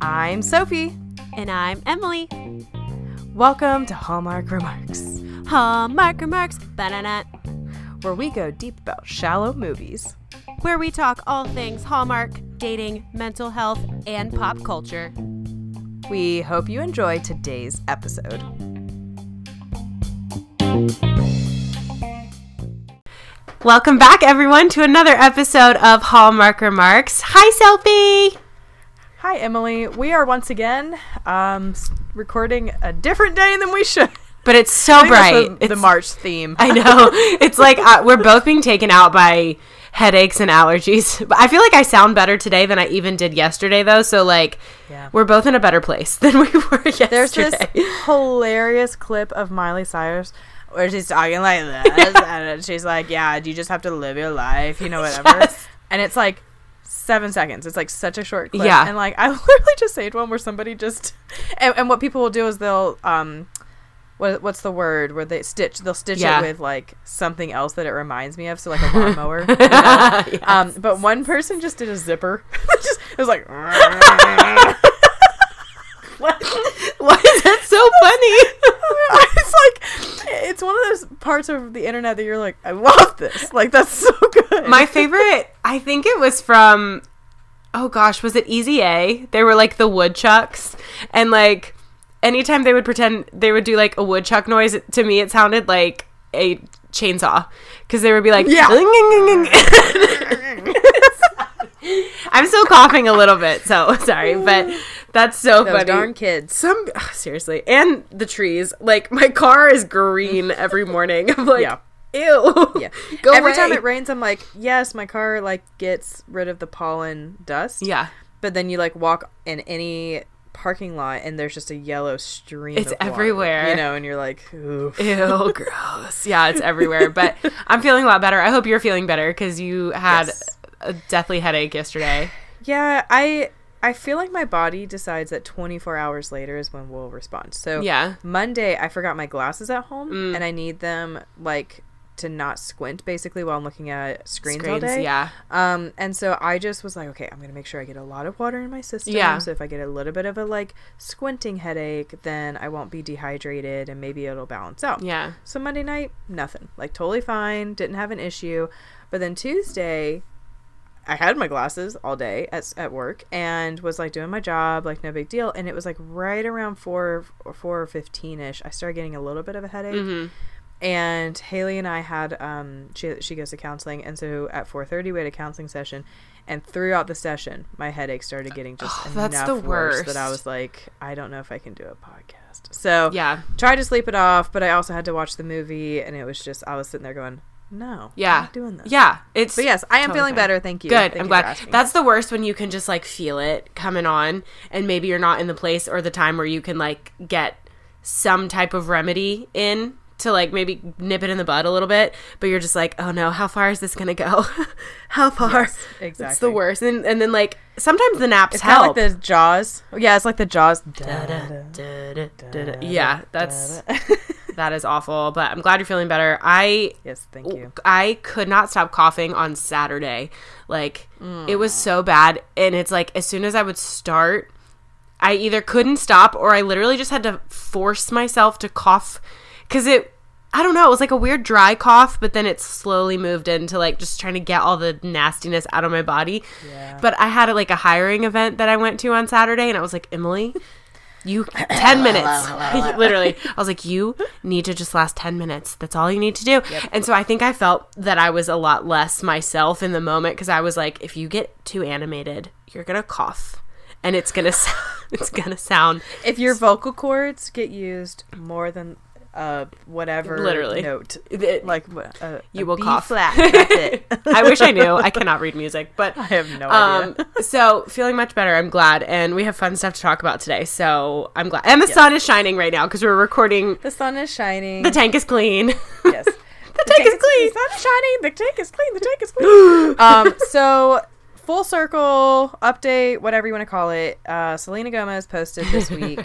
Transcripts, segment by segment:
I'm Sophie. And I'm Emily. Welcome to Hallmark Remarks, Hallmark Remarks, banana, where we go deep about shallow movies. where we talk all things Hallmark, dating, mental health, and pop culture. We hope you enjoy today's episode. Welcome back, everyone, to another episode of Hallmark Remarks. Hi, Sophie. Hi, Emily. We are once again um, recording a different day than we should. But it's so I think that's bright. The, the March theme. I know. It's like uh, we're both being taken out by headaches and allergies. But I feel like I sound better today than I even did yesterday, though. So, like, Yeah. we're both in a better place than we were yesterday. There's this hilarious clip of Miley Cyrus where she's talking like this, and she's like, "Yeah, you just have to live your life, you know, whatever." Yes. And it's like seven seconds. It's like such a short clip. Yeah. And like I literally just saved one where somebody just, and, and what people will do is they'll um. What, what's the word where they stitch they'll stitch Yeah. it with like something else that it reminds me of so like a lawnmower you know? um but one person just did a zipper just, it was like Why is that so funny? it's like it's one of those parts of the internet that you're like, I love this. Like that's so good. My favorite, I think it was from, oh gosh, was it Easy A? They were like the woodchucks, and like anytime they would pretend they would do like a woodchuck noise, to me it sounded like a chainsaw because they would be like, Yeah. I'm still coughing a little bit, so sorry, but that's so those funny. darn kids. Some ugh, seriously, and the trees. Like my car is green every morning. I'm like, Yeah. ew. Yeah. Go Every time it rains, I'm like, yes, my car like gets rid of the pollen dust. Yeah. But then you like walk in any parking lot and there's just a yellow stream. It's water, everywhere. You know, and you're like, oof. Ew, gross. Yeah, it's everywhere. But I'm feeling a lot better. I hope you're feeling better because you had Yes. a deathly headache yesterday. Yeah, I I feel like my body decides that 24 hours later is when we'll respond. So Yeah. Monday, I forgot my glasses at home, Mm. and I need them like to not squint basically while I'm looking at screens, all day. yeah. Um, and so I just was like, okay, I'm gonna make sure I get a lot of water in my system. Yeah. So if I get a little bit of a like squinting headache, then I won't be dehydrated, and maybe it'll balance out. Yeah. So Monday night, nothing. Like totally fine. Didn't have an issue. But then Tuesday, I had my glasses all day at, at work and was like doing my job, like no big deal. And it was like right around four or four or fifteen ish. I started getting a little bit of a headache. hmm And Haley and I had um she she goes to counseling, and so at four thirty we had a counseling session. And throughout the session, my headache started getting just Oh, that's enough the worse that I was like, I don't know if I can do a podcast. So Yeah. tried to sleep it off, but I also had to watch the movie, and it was just I was sitting there going, "No, Yeah. Doing this." Yeah. It's But yes, I am totally feeling fine. better. Thank you. Good. Thank I'm you for glad. asking. That's the worst when you can just like feel it coming on, and maybe you're not in the place or the time where you can like get some type of remedy in to like maybe nip it in the bud a little bit, but you're just like, oh no, how far is this gonna go? how far? Yes, It's the worst. And and then like sometimes the naps It's kind help. of like the Jaws. Yeah, it's like the Jaws. yeah, that's that is awful. But I'm glad you're feeling better. I yes. Thank you. I could not stop coughing on Saturday. Like it was Mm. so bad and it's like as soon as I would start I either couldn't stop or I literally just had to force myself to cough cuz it I don't know, it was like a weird dry cough, but then it slowly moved into like just trying to get all the nastiness out of my body. Yeah. But I had like a hiring event that I went to on Saturday and I was like, "Emily, you 10 minutes. Literally. I was like you need to just last 10 minutes. That's all you need to do. And so i think i felt that i was a lot less myself in the moment because i was like if you get too animated you're gonna cough and it's gonna sound it's gonna sound If your vocal cords get used more than uh whatever Literally. note, it- like uh, You a will B cough. flat. That's it. i wish i knew i cannot read music but I have no um idea. so feeling much better i'm glad and we have fun stuff to talk about today so i'm glad and the sun is shining right now because we're recording The sun is shining. the tank is clean yes. the tank is clean The sun is shining. The tank is clean. The tank is clean. um. So full circle update, whatever you want to call it. Uh, Selena Gomez posted this week.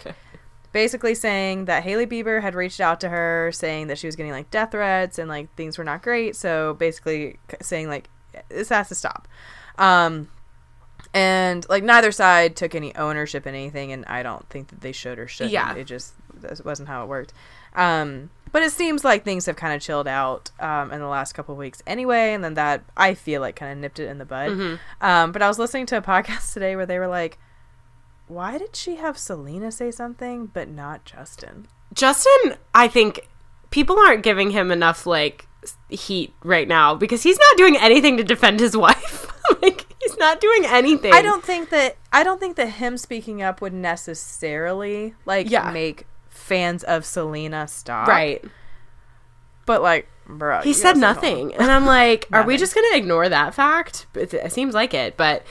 Basically saying that Hailey Bieber had reached out to her saying that she was getting like death threats and like things were not great. So basically saying like this has to stop. Um, and like neither side took any ownership in anything, and I don't think that they should or shouldn't. Yeah. it just wasn't how it worked. Um, but it seems like things have kind of chilled out um, in the last couple of weeks anyway, and then that I feel like kind of nipped it in the bud. Mm-hmm. Um, but I was listening to a podcast today where they were like, "Why did she have Selena say something but not Justin?" Justin, I think people aren't giving him enough like heat right now because he's not doing anything to defend his wife. like he's not doing anything. I don't think that I don't think that him speaking up would necessarily like Yeah. make fans of Selena stop. right. But like, bro, He said gotta stay home. nothing, and I'm like, are we just gonna ignore that fact? It, it seems like it, but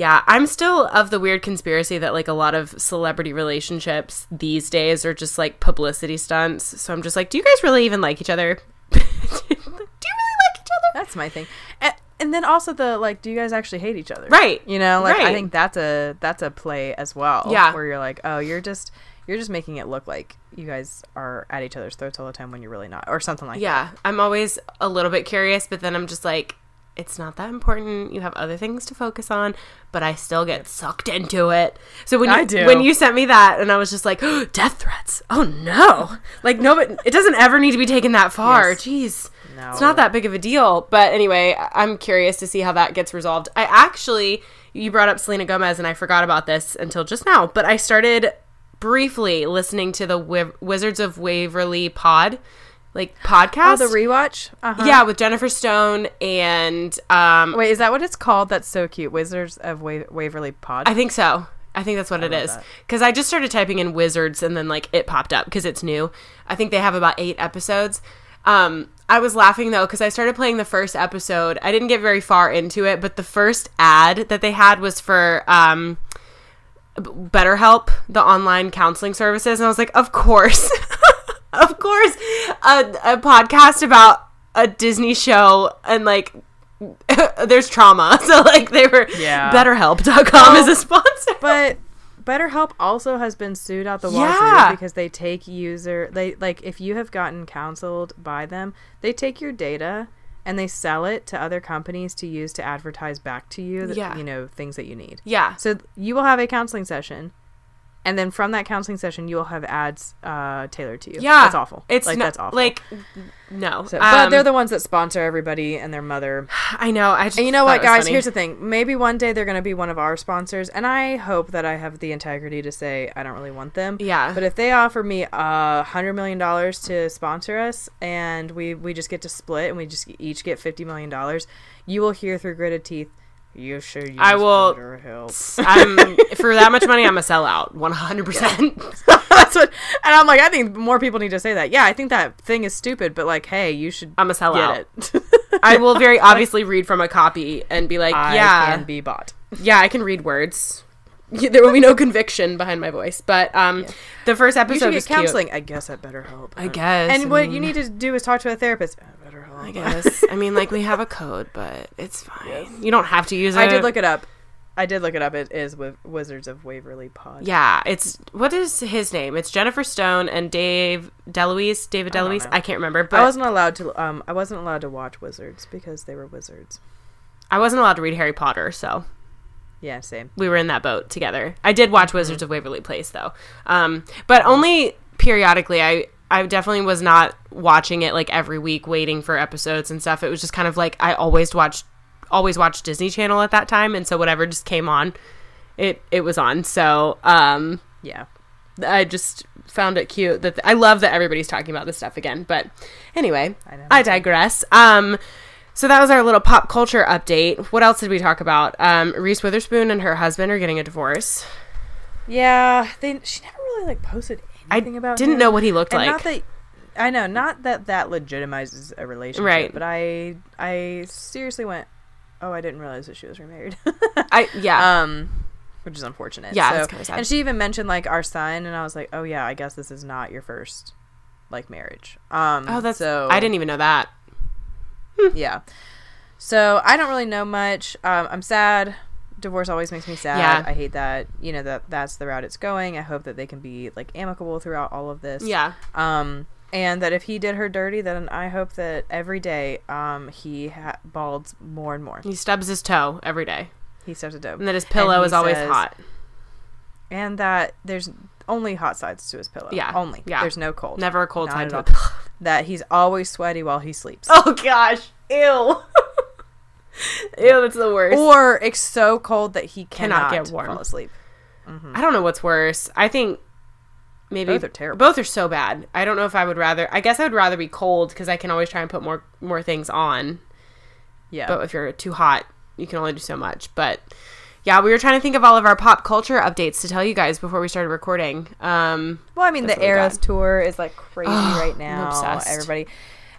yeah, I'm still of the weird conspiracy that like a lot of celebrity relationships these days are just like publicity stunts. So I'm just like, do you guys really even like each other? do you really like each other? That's my thing. And, and then also the like, do you guys actually hate each other? Right. You know, like I think that's a that's a play as well. Yeah. Where you're like, oh, you're just you're just making it look like you guys are at each other's throats all the time when you're really not, or something like that. Yeah, I'm always a little bit curious, but then I'm just like, it's not that important. You have other things to focus on, but I still get sucked into it. So when you when you sent me that, and I was just like, death threats. Oh no! Like no, but it doesn't ever need to be taken that far. Yes. Jeez, No. it's not that big of a deal. But anyway, I'm curious to see how that gets resolved. I actually, you brought up Selena Gomez, and I forgot about this until just now. But I started briefly listening to the Wi- Wizards of Waverly pod, like podcast. Oh, the rewatch. Uh-huh. Yeah, with Jennifer Stone and um Wait, is that what it's called? That's so cute. Wizards of Wa- Waverly Pod. I think so. I think that's what it love is. Cuz I just started typing in wizards and then like it popped up because it's new. I think they have about 8 episodes. Um I was laughing though cuz I started playing the first episode. I didn't get very far into it, but the first ad that they had was for um BetterHelp, the online counseling services, and I was like, of course, of course, a, a podcast about a Disney show and like there's trauma, so like they were Yeah. BetterHelp.com is a sponsor. but BetterHelp also has been sued out the wazoo Yeah. because they take user they like if you have gotten counseled by them, they take your data and they sell it to other companies to use to advertise back to you that, Yeah. you know things that you need. Yeah, So you will have a counseling session and then from that counseling session you will have ads uh tailored to you. yeah, That's awful. It's like not, that's awful. Like no, So- but Um, they're the ones that sponsor everybody and their mother. I know. I just And you know what, guys? funny. Here's the thing. Maybe one day they're going to be one of our sponsors, and I hope that I have the integrity to say I don't really want them. Yeah. But if they offer me a hundred million dollars to sponsor us, and we we just get to split, and we just each get fifty million dollars, you will hear through gritted teeth. You should use I will- BetterHelp." I'm for that much money. I'm a sellout, 100. percent That's what, and I'm like, I think more people need to say that. Yeah, I think that thing is stupid, but like, hey, you should I'm a sellout. get it. I will very obviously read from a copy and be like, I yeah, can be bought. yeah, I can read words. Yeah, There will be no conviction behind my voice, but um, the first episode was counseling. I guess that better help. I guess. And I what you need to do is talk to a therapist. Better help. I guess. I mean, like we have a code, but it's fine. You don't have to use it. I did look it up. I did look it up. It is with Wizards of Waverly Pod. Yeah, it's what is his name? It's Jennifer Stone and Dave DeLuise. David I DeLuise. know. I, can't remember, but I wasn't allowed to. Um, I wasn't allowed to watch Wizards because they were wizards. I wasn't allowed to read Harry Potter, so Yeah, same. we were in that boat together. I did watch Wizards of Waverly Place though, um, but only periodically. I I definitely was not watching it like every week, waiting for episodes and stuff. It was just kind of like I always watched always watched Disney Channel at that time, and so whatever just came on, it it was on. So um, Yeah. I just found it cute that I love that everybody's talking about this stuff again. But anyway, I. I digress. Um, so that was our little pop culture update. What else did we talk about? Um, Reese Witherspoon and her husband are getting a divorce. Yeah. They. She never really like posted I anything about. didn't him. know what he looked and like. not that. I know, not that that legitimizes a relationship, Right. But I, I seriously went, oh, I didn't realize that she was remarried. I yeah. um which is unfortunate Yeah, so, that's kinda sad. and she even mentioned like our son and i was like oh yeah i guess this is not your first like marriage um oh, that's so I didn't even know that. yeah so i don't really know much um i'm sad divorce always makes me sad Yeah. i hate that you know that that's the route it's going i hope that they can be like amicable throughout all of this Yeah. um and that if he did her dirty, then I hope that every day um, he ha- balds more and more. He stubs his toe every day, He stubs a toe, and that his pillow is always says- hot. And that there's only hot sides to his pillow. Yeah, Only. yeah. There's no cold. Never a cold Not side to all. a pillow. That he's always sweaty while he sleeps. Oh gosh, ew, ew, that's the worst. Or it's so cold that he Cannot cannot, get warm. fall asleep. Mm-hmm. I don't know what's worse. I think maybe Both are terrible. Both are so bad. I don't know if I would rather. I guess I would rather be cold because I can always try and put more more things on. Yeah. But if you're too hot, you can only do so much. But yeah, we were trying to think of all of our pop culture updates to tell you guys before we started recording. Um, Well, I mean, the Eras tour is like crazy Oh, right I'm now. obsessed. Everybody,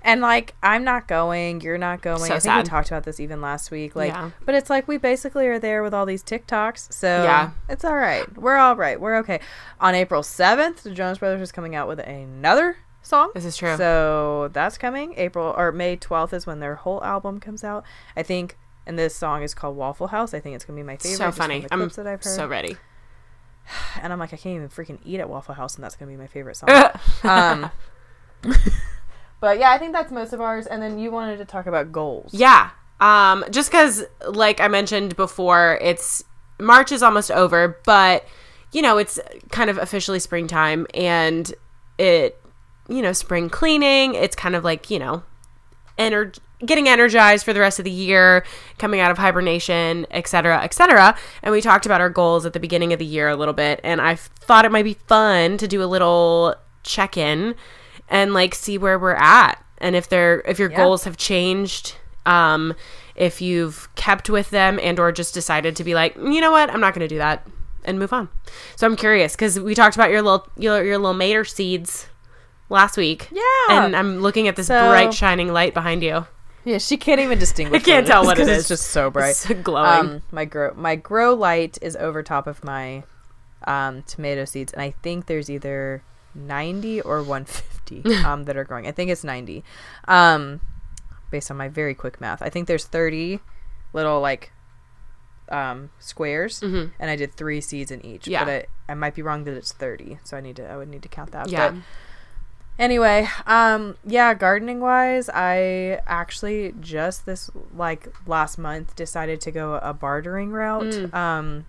and like, I'm not going. You're not going. So I think sad. we talked about this even last week. Like, Yeah. but it's like we basically are there with all these TikToks, so Yeah. it's all right. We're all right. We're okay. On April 7th, the Jonas Brothers is coming out with another song. This is true. So that's coming. April or May 12th is when their whole album comes out. I think. And this song is called Waffle House. I think it's gonna be my favorite. so funny. The I'm that I've heard. so ready. and I'm like, I can't even freaking eat at Waffle House, and that's gonna be my favorite song. um, but yeah, I think that's most of ours. And then you wanted to talk about goals. Yeah. Um, just because, like I mentioned before, it's March is almost over, but you know, it's kind of officially springtime and it, you know, spring cleaning. It's kind of like, you know, ener- getting energized for the rest of the year, coming out of hibernation, et cetera, et cetera. And we talked about our goals at the beginning of the year a little bit. And I thought it might be fun to do a little check in and like see where we're at and if they're if your Yeah. goals have changed um if you've kept with them and or just decided to be like you know what i'm not going to do that and move on so i'm curious because we talked about your little your, your little mater seeds last week Yeah. and i'm looking at this So- bright shining light behind you Yeah, she can't even distinguish. I can't tell what it is. It's just so bright. It's glowing. Um, my grow my grow light is over top of my um, tomato seeds, and I think there's either 90 or 150 um, that are growing. I think it's 90, um, based on my very quick math. I think there's 30 little like um, squares, Mhm. and I did three seeds in each. Yeah. but I, I might be wrong that it's 30, so I need to I would need to count that. yeah But Anyway, um, yeah, gardening wise, I actually just this like last month decided to go a bartering route. Mm. Um,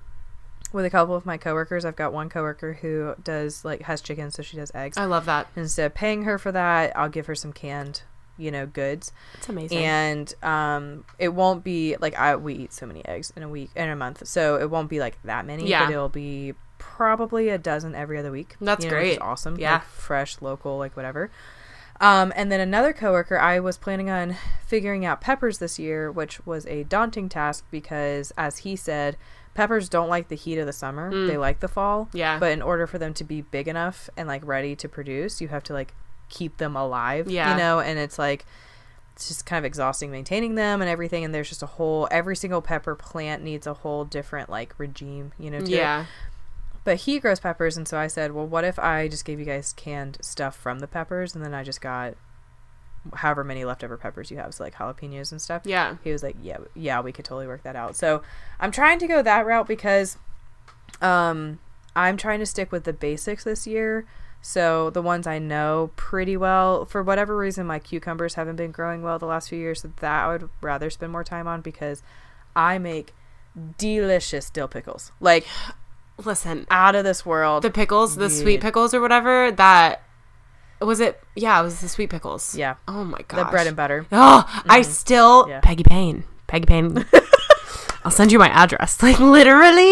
with a couple of my coworkers, I've got one coworker who does like has chickens, so she does eggs. i love that Instead of paying her for that, I'll give her some canned, you know, goods, it's amazing and um, it won't be like I we eat so many eggs in a week in a month, so it won't be like that many. Yeah. but it'll be probably a dozen every other week. That's you know, great. awesome. Yeah. like, fresh, local, like whatever. Um, and then another coworker, I was planning on figuring out peppers this year, which was a daunting task because, as he said, peppers don't like the heat of the summer; Mm. they like the fall. Yeah. But in order for them to be big enough and like ready to produce, you have to like keep them alive. Yeah. You know, and it's like it's just kind of exhausting maintaining them and everything. And there's just a whole every single pepper plant needs a whole different like regime. You know. To it yeah but he grows peppers and so i said well what if i just gave you guys canned stuff from the peppers and then i just got however many leftover peppers you have so like jalapenos and stuff? Yeah. He was like yeah yeah we could totally work that out. So i'm trying to go that route because um i'm trying to stick with the basics this year. So the ones i know pretty well for whatever reason my cucumbers haven't been growing well the last few years so that i would rather spend more time on because i make delicious dill pickles. Like listen out of this world the pickles the sweet pickles or whatever that was it yeah it was the sweet pickles Yeah. oh my god the bread and butter. Oh, I still Yeah. Peggy Payne. Peggy Payne. I'll send you my address. Like literally,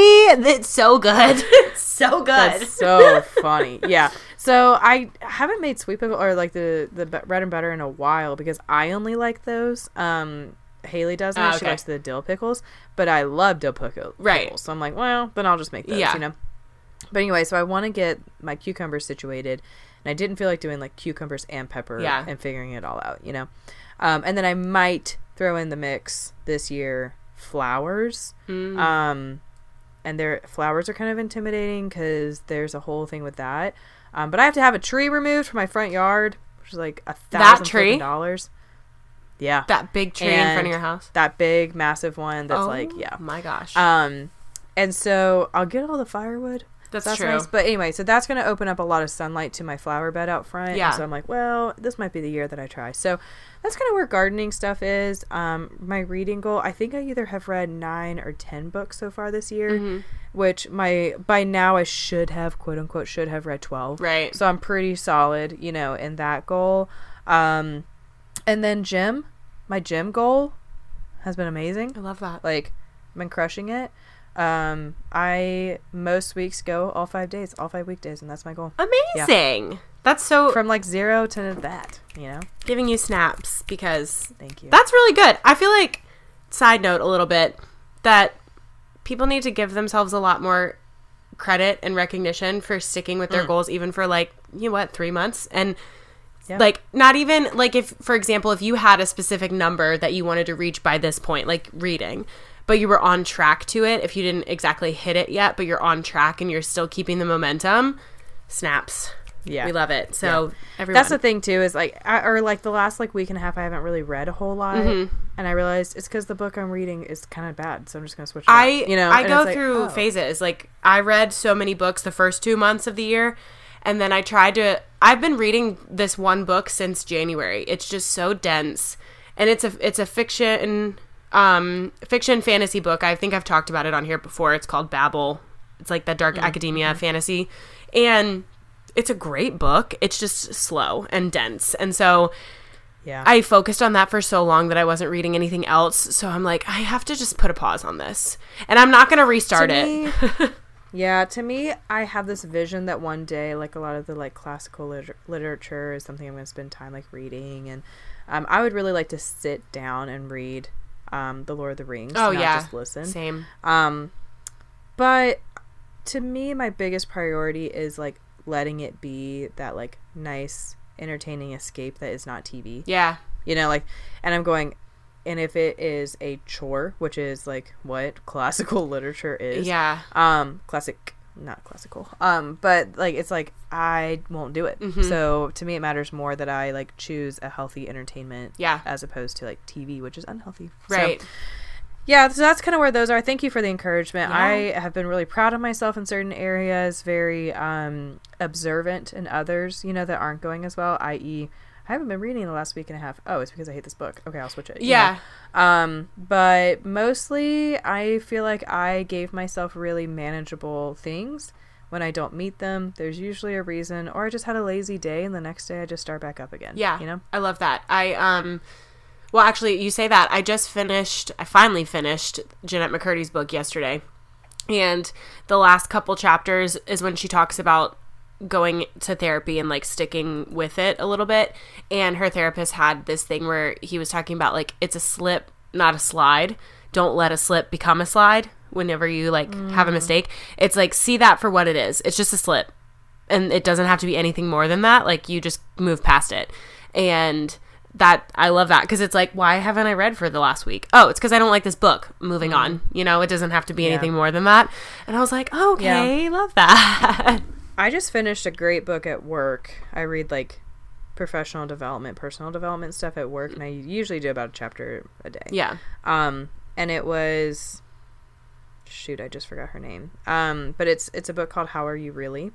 it's so good. It's so good. That's so funny. Yeah. So I haven't made sweet pickle or like the the bread and butter in a while because I only like those. Um, Haley doesn't. Ah, She okay. likes the dill pickles, but I love dill pickle- pickles. Right. So I'm like, well, then I'll just make those. Yeah. You know. But anyway, so I want to get my cucumbers situated, and I didn't feel like doing like cucumbers and pepper Yeah. and figuring it all out. You know. Um, and then I might throw in the mix this year flowers. Mm. Um, and their flowers are kind of intimidating because there's a whole thing with that. Um, but I have to have a tree removed from my front yard, which is like a thousand dollars. Yeah, that big tree in front of your house. that big, massive one. That's oh like yeah. my gosh. Um, and so I'll get all the firewood. That's, That's true. nice. But anyway, so that's going to open up a lot of sunlight to my flower bed out front. Yeah. And so I'm like, well, this might be the year that I try. So that's kind of where gardening stuff is. Um, my reading goal, I think I either have read nine or 10 books so far this year, Mm-hmm. which my, by now I should have, quote unquote, should have read 12. Right. So I'm pretty solid, you know, in that goal. Um, and then gym, my gym goal has been amazing. I love that. Like, I've been crushing it. Um, I most weeks go all five days, all five weekdays, and that's my goal. Amazing. That's so From like zero to that, you know. giving you snaps because Thank you. That's really good. I feel like, side note a little bit, that people need to give themselves a lot more credit and recognition for sticking with their goals, even for like, you know what, three months. And Yeah. like, not even like if, for example, if you had a specific number that you wanted to reach by this point, like reading, but you were on track to it, if you didn't exactly hit it yet, but you're on track and you're still keeping the momentum, snaps. yeah, We love it. So, everyone. That's the thing too is like, I, or like the last like week and a half, I haven't really read a whole lot, Mm-hmm. and I realized it's because the book I'm reading is kind of bad, so I'm just gonna switch. It I you know, I and go it's like, through oh. phases. Like I read so many books the first two months of the year, and then I tried to. I've been reading this one book since January. It's just so dense, and it's a it's a fiction um fiction fantasy book. I think I've talked about it on here before. It's called Babel. It's like the dark Mm-hmm. academia fantasy, and it's a great book. It's just slow and dense, and so. Yeah, I focused on that for so long that I wasn't reading anything else. So I'm like, I have to just put a pause on this. And I'm not going to restart To it. yeah, to me, I have this vision that one day, like a lot of the like classical liter- literature is something I'm going to spend time like reading, and um, I would really like to sit down and read um, the Lord of the Rings. Oh, not yeah. just listen. Same. Um, but to me, my biggest priority is like letting it be that like nice, entertaining escape that is not TV. Yeah. You know, like, and I'm going, and if it is a chore, which is like what classical literature is, Yeah. um, classic, not classical, um, but like it's like I won't do it. Mhm. So to me, it matters more that I like choose a healthy entertainment, Yeah. as opposed to like TV, which is unhealthy. So, Right. yeah, so that's kind of where those are. Thank you for the encouragement. Yeah. I have been really proud of myself in certain areas, very um, observant in others, you know, that aren't going as well, i.e., I haven't been reading the last week and a half. Oh, it's because I hate this book. Okay, I'll switch it. yeah. know. Um, but mostly I feel like I gave myself really manageable things. When I don't meet them, there's usually a reason, or I just had a lazy day, and the next day I just start back up again. Yeah. you know. I love that. I, um, well, actually, you say that. I just finished, I finally finished Jennette McCurdy's book yesterday. And the last couple chapters is when she talks about going to therapy and like sticking with it a little bit. And her therapist had this thing where he was talking about like it's a slip, not a slide. Don't let a slip become a slide whenever you like have a mm. mistake. It's like see that for what it is. It's just a slip. And it doesn't have to be anything more than that. Like you just move past it. And that I love that because it's like, why haven't I read for the last week? Oh, it's because I don't like this book. Moving mm. on, you know, it doesn't have to be Yeah. anything more than that. And I was like, oh, okay, love that. I just finished a great book at work. I read like professional development, personal development stuff at work, and I usually do about a chapter a day. yeah, Um, and it was shoot, I just forgot her name. Um, but it's it's a book called How Are You Really?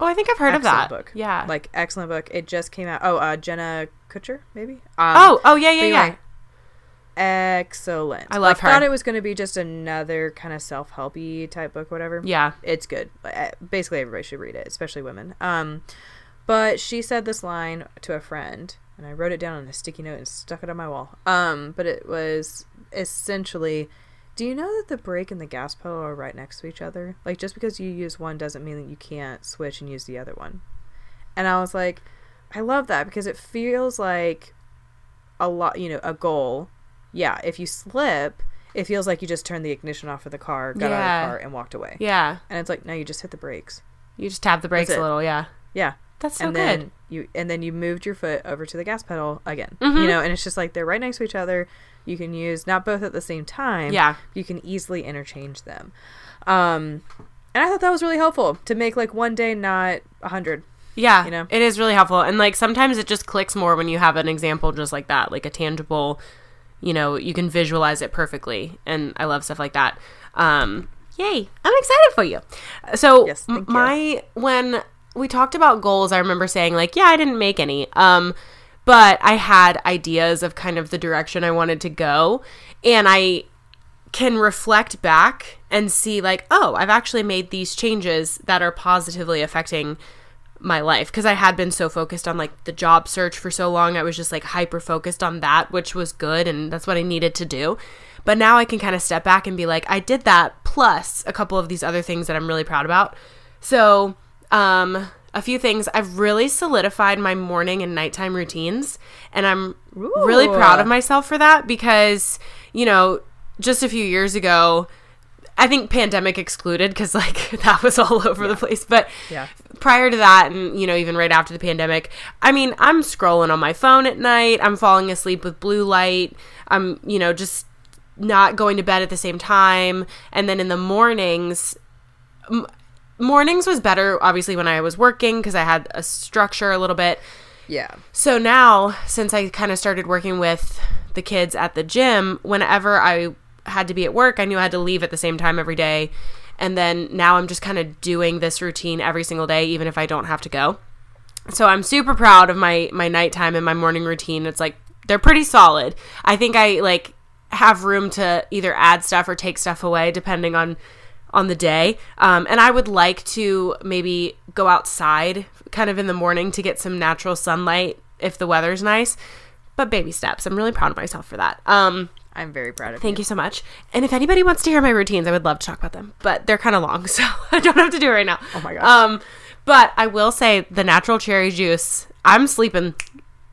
oh, I think I've heard of that. book. Yeah. Like excellent book. It just came out. Oh, uh, Jenna Kutcher, maybe. Um, oh, oh yeah, yeah, but yeah. Excellent. I love like, Thought it was going to be just another kind of self helpy type book, whatever Yeah. it's good. Uh, Basically, everybody should read it, especially women. Um, but she said this line to a friend, and I wrote it down on a sticky note and stuck it on my wall. Um, but it was essentially, do you know that the brake and the gas pedal are right next to each other? Like, just because you use one doesn't mean that you can't switch and use the other one. And I was like, I love that because it feels like a lot, you know, a goal. Yeah, if you slip, it feels like you just turned the ignition off of the car, got out of the car, and walked away. Yeah. And it's like, no, you just hit the brakes. You just tap the brakes a little. Yeah. Yeah. That's so and good. then you and then you moved your foot over to the gas pedal again. Mhm. You know, and it's just like they're right next to each other. You can use not both at the same time. Yeah. You can easily interchange them. Um and I thought that was really helpful to make like one day not a hundred. Yeah, you know? it is really helpful, and like sometimes it just clicks more when you have an example just like that, like a tangible, you know, you can visualize it perfectly, and I love stuff like that. Um, Yay. I'm excited for you. So Yes, you. my when we talked about goals, I remember saying like, yeah, I didn't make any. Um but I had ideas of kind of the direction I wanted to go and I can reflect back and see like, oh, I've actually made these changes that are positively affecting my life because I had been so focused on like the job search for so long. I was just like hyper focused on that, which was good and that's what I needed to do. But now I can kind of step back and be like, I did that plus a couple of these other things that I'm really proud about. So, um, a few things. I've really solidified my morning and nighttime routines, and I'm really proud of myself for that because, you know, just a few years ago, I think pandemic excluded because like that was all over the place. But Yeah. prior to that, and you know, even right after the pandemic, I mean, I'm scrolling on my phone at night. I'm falling asleep with blue light. I'm, you know, just not going to bed at the same time. And then in the mornings, m- mornings was better, obviously, when I was working because I had a structure a little bit. Yeah. So now, since I kind of started working with the kids at the gym, whenever I had to be at work, I knew I had to leave at the same time every day. And then now I'm just kind of doing this routine every single day, even if I don't have to go. So I'm super proud of my my nighttime and my morning routine. It's like they're pretty solid. I think I like have room to either add stuff or take stuff away depending on on the day. Um, and I would like to maybe go outside kind of in the morning to get some natural sunlight if the weather's nice. But baby steps. I'm really proud of myself for that. Um, I'm very proud of Thank you so much. And if anybody wants to hear my routines, I would love to talk about them. But they're kind of long, so I don't have to do it right now. Oh my gosh. Um, but I will say the natural cherry juice. I'm sleeping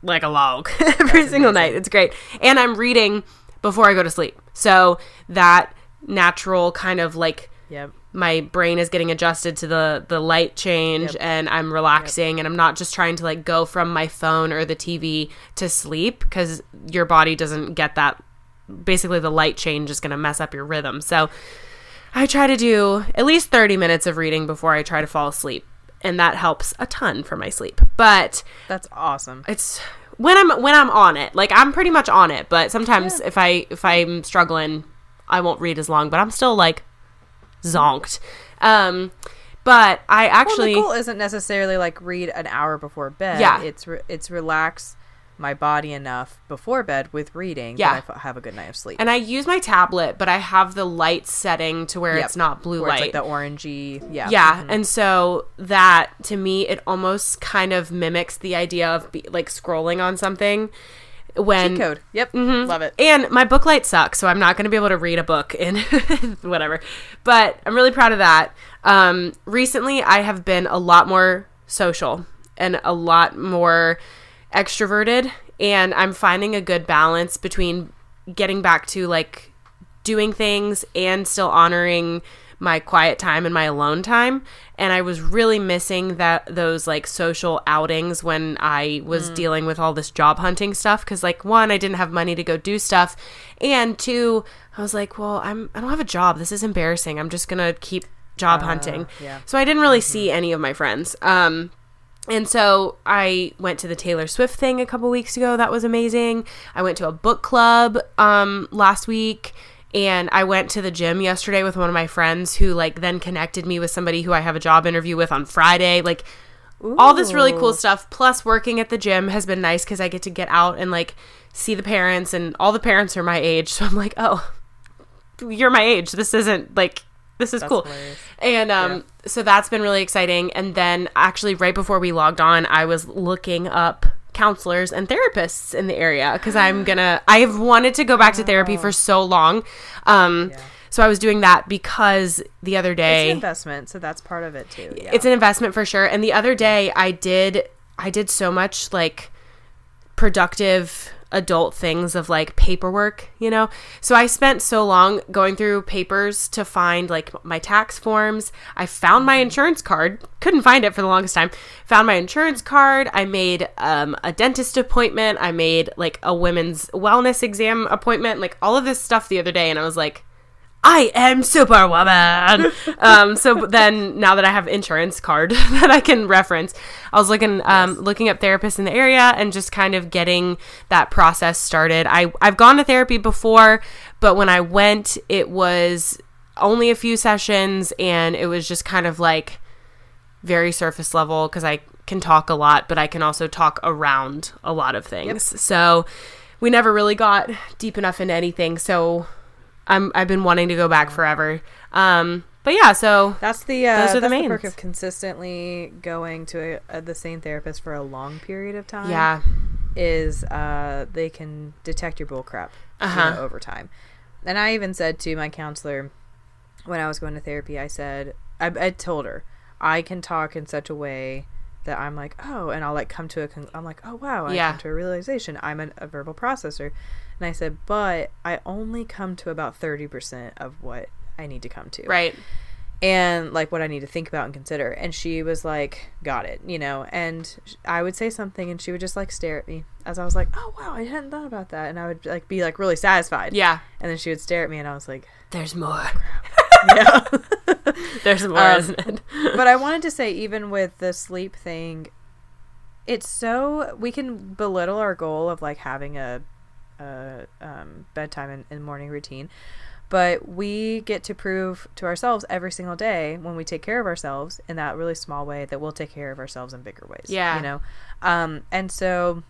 like a log every single night. It's great, and I'm reading before I go to sleep. So that natural kind of like Yep. my brain is getting adjusted to the the light change Yep. and I'm relaxing and I'm not just trying to like go from my phone or the TV to sleep cuz your body doesn't get that basically the light change is going to mess up your rhythm. So I try to do at least 30 minutes of reading before I try to fall asleep and that helps a ton for my sleep. But That's awesome. it's when I'm when I'm on it. Like I'm pretty much on it, but sometimes if I if I'm struggling, I won't read as long, but I'm still like zonked. Um but I actually well, the goal isn't necessarily like read an hour before bed. Yeah. It's re- it's relax my body enough before bed with reading Yeah. that I f- have a good night of sleep. and I use my tablet, but I have the light setting to where Yep. it's not blue Where it's light. like the orangey. Yeah. yeah, and so that to me it almost kind of mimics the idea of be, like scrolling on something when Cheat code. Yep. Mm-hmm. Love it. And my book light sucks, so I'm not going to be able to read a book in whatever. But I'm really proud of that. Um, recently, I have been a lot more social and a lot more extroverted, and I'm finding a good balance between getting back to like doing things and still honoring my quiet time and my alone time. And i was really missing that those like social outings when i was mm. dealing with all this job hunting stuff because like one i didn't have money to go do stuff and two i was like well i'm i don't have a job. This is embarrassing. I'm just gonna keep job uh, hunting. yeah. so i didn't really mm-hmm. see any of my friends. Um and so I went to the Taylor Swift thing a couple weeks ago. That was amazing. I went to a book club um, last week. And I went to the gym yesterday with one of my friends who, like, then connected me with somebody who I have a job interview with on Friday. Like, all this really cool stuff. Plus, working at the gym has been nice because I get to get out and, like, see the parents. And all the parents are my age. So I'm like, oh, you're my age. This isn't, like, this is That's cool. hilarious. And um, so that's been really exciting. And then actually, right before we logged on, I was looking up counselors and therapists in the area because I'm gonna. I have wanted to go back to therapy for so long. Um, Yeah. So I was doing that because the other It's day an investment, so that's part of it too. Yeah. it's an investment for sure. And the other day I did I did so much like productive adult things of like paperwork, you know? So I spent so long going through papers to find like my tax forms. I found my insurance card, couldn't find it for the longest time. Found my insurance card. I made um, a dentist appointment. I made like a women's wellness exam appointment, like all of this stuff the other day. And I was like, I am Superwoman. um, so then now that I have insurance card that I can reference, I was looking um, looking up therapists in the area and just kind of getting that process started. I I've gone to therapy before, but when I went, it was only a few sessions and it was just kind of like very surface level because I can talk a lot, but I can also talk around a lot of things. So we never really got deep enough into anything. So I'm I've been wanting to go back forever. Um, but yeah, so That's the uh, Those are the that's the mains. perk of consistently going to a, a, the same therapist for a long period of time. yeah, is uh, they can detect your bull crap Uh-huh. know, over time. And I even said to my counselor when I was going to therapy, I said, I, I told her, I can talk in such a way that I'm like, oh, and I'll like come to a, con- I'm like, oh wow, I Yeah. come to a realization. I'm an, a verbal processor, and I said, but I only come to about thirty percent of what I need to come to right. and like what I need to think about and consider. And she was like, "Got it," you know. And I would say something, and she would just like stare at me as I was like, "Oh wow, I hadn't thought about that." And I would like be like really satisfied. Yeah, And then she would stare at me, and I was like, there's more. "Yeah." There's more, Um, isn't it? but I wanted to say, even with the sleep thing, it's so we can belittle our goal of like having a, a um, bedtime and, and morning routine, but we get to prove to ourselves every single day when we take care of ourselves in that really small way that we'll take care of ourselves in bigger ways. Yeah. you know, um, and so,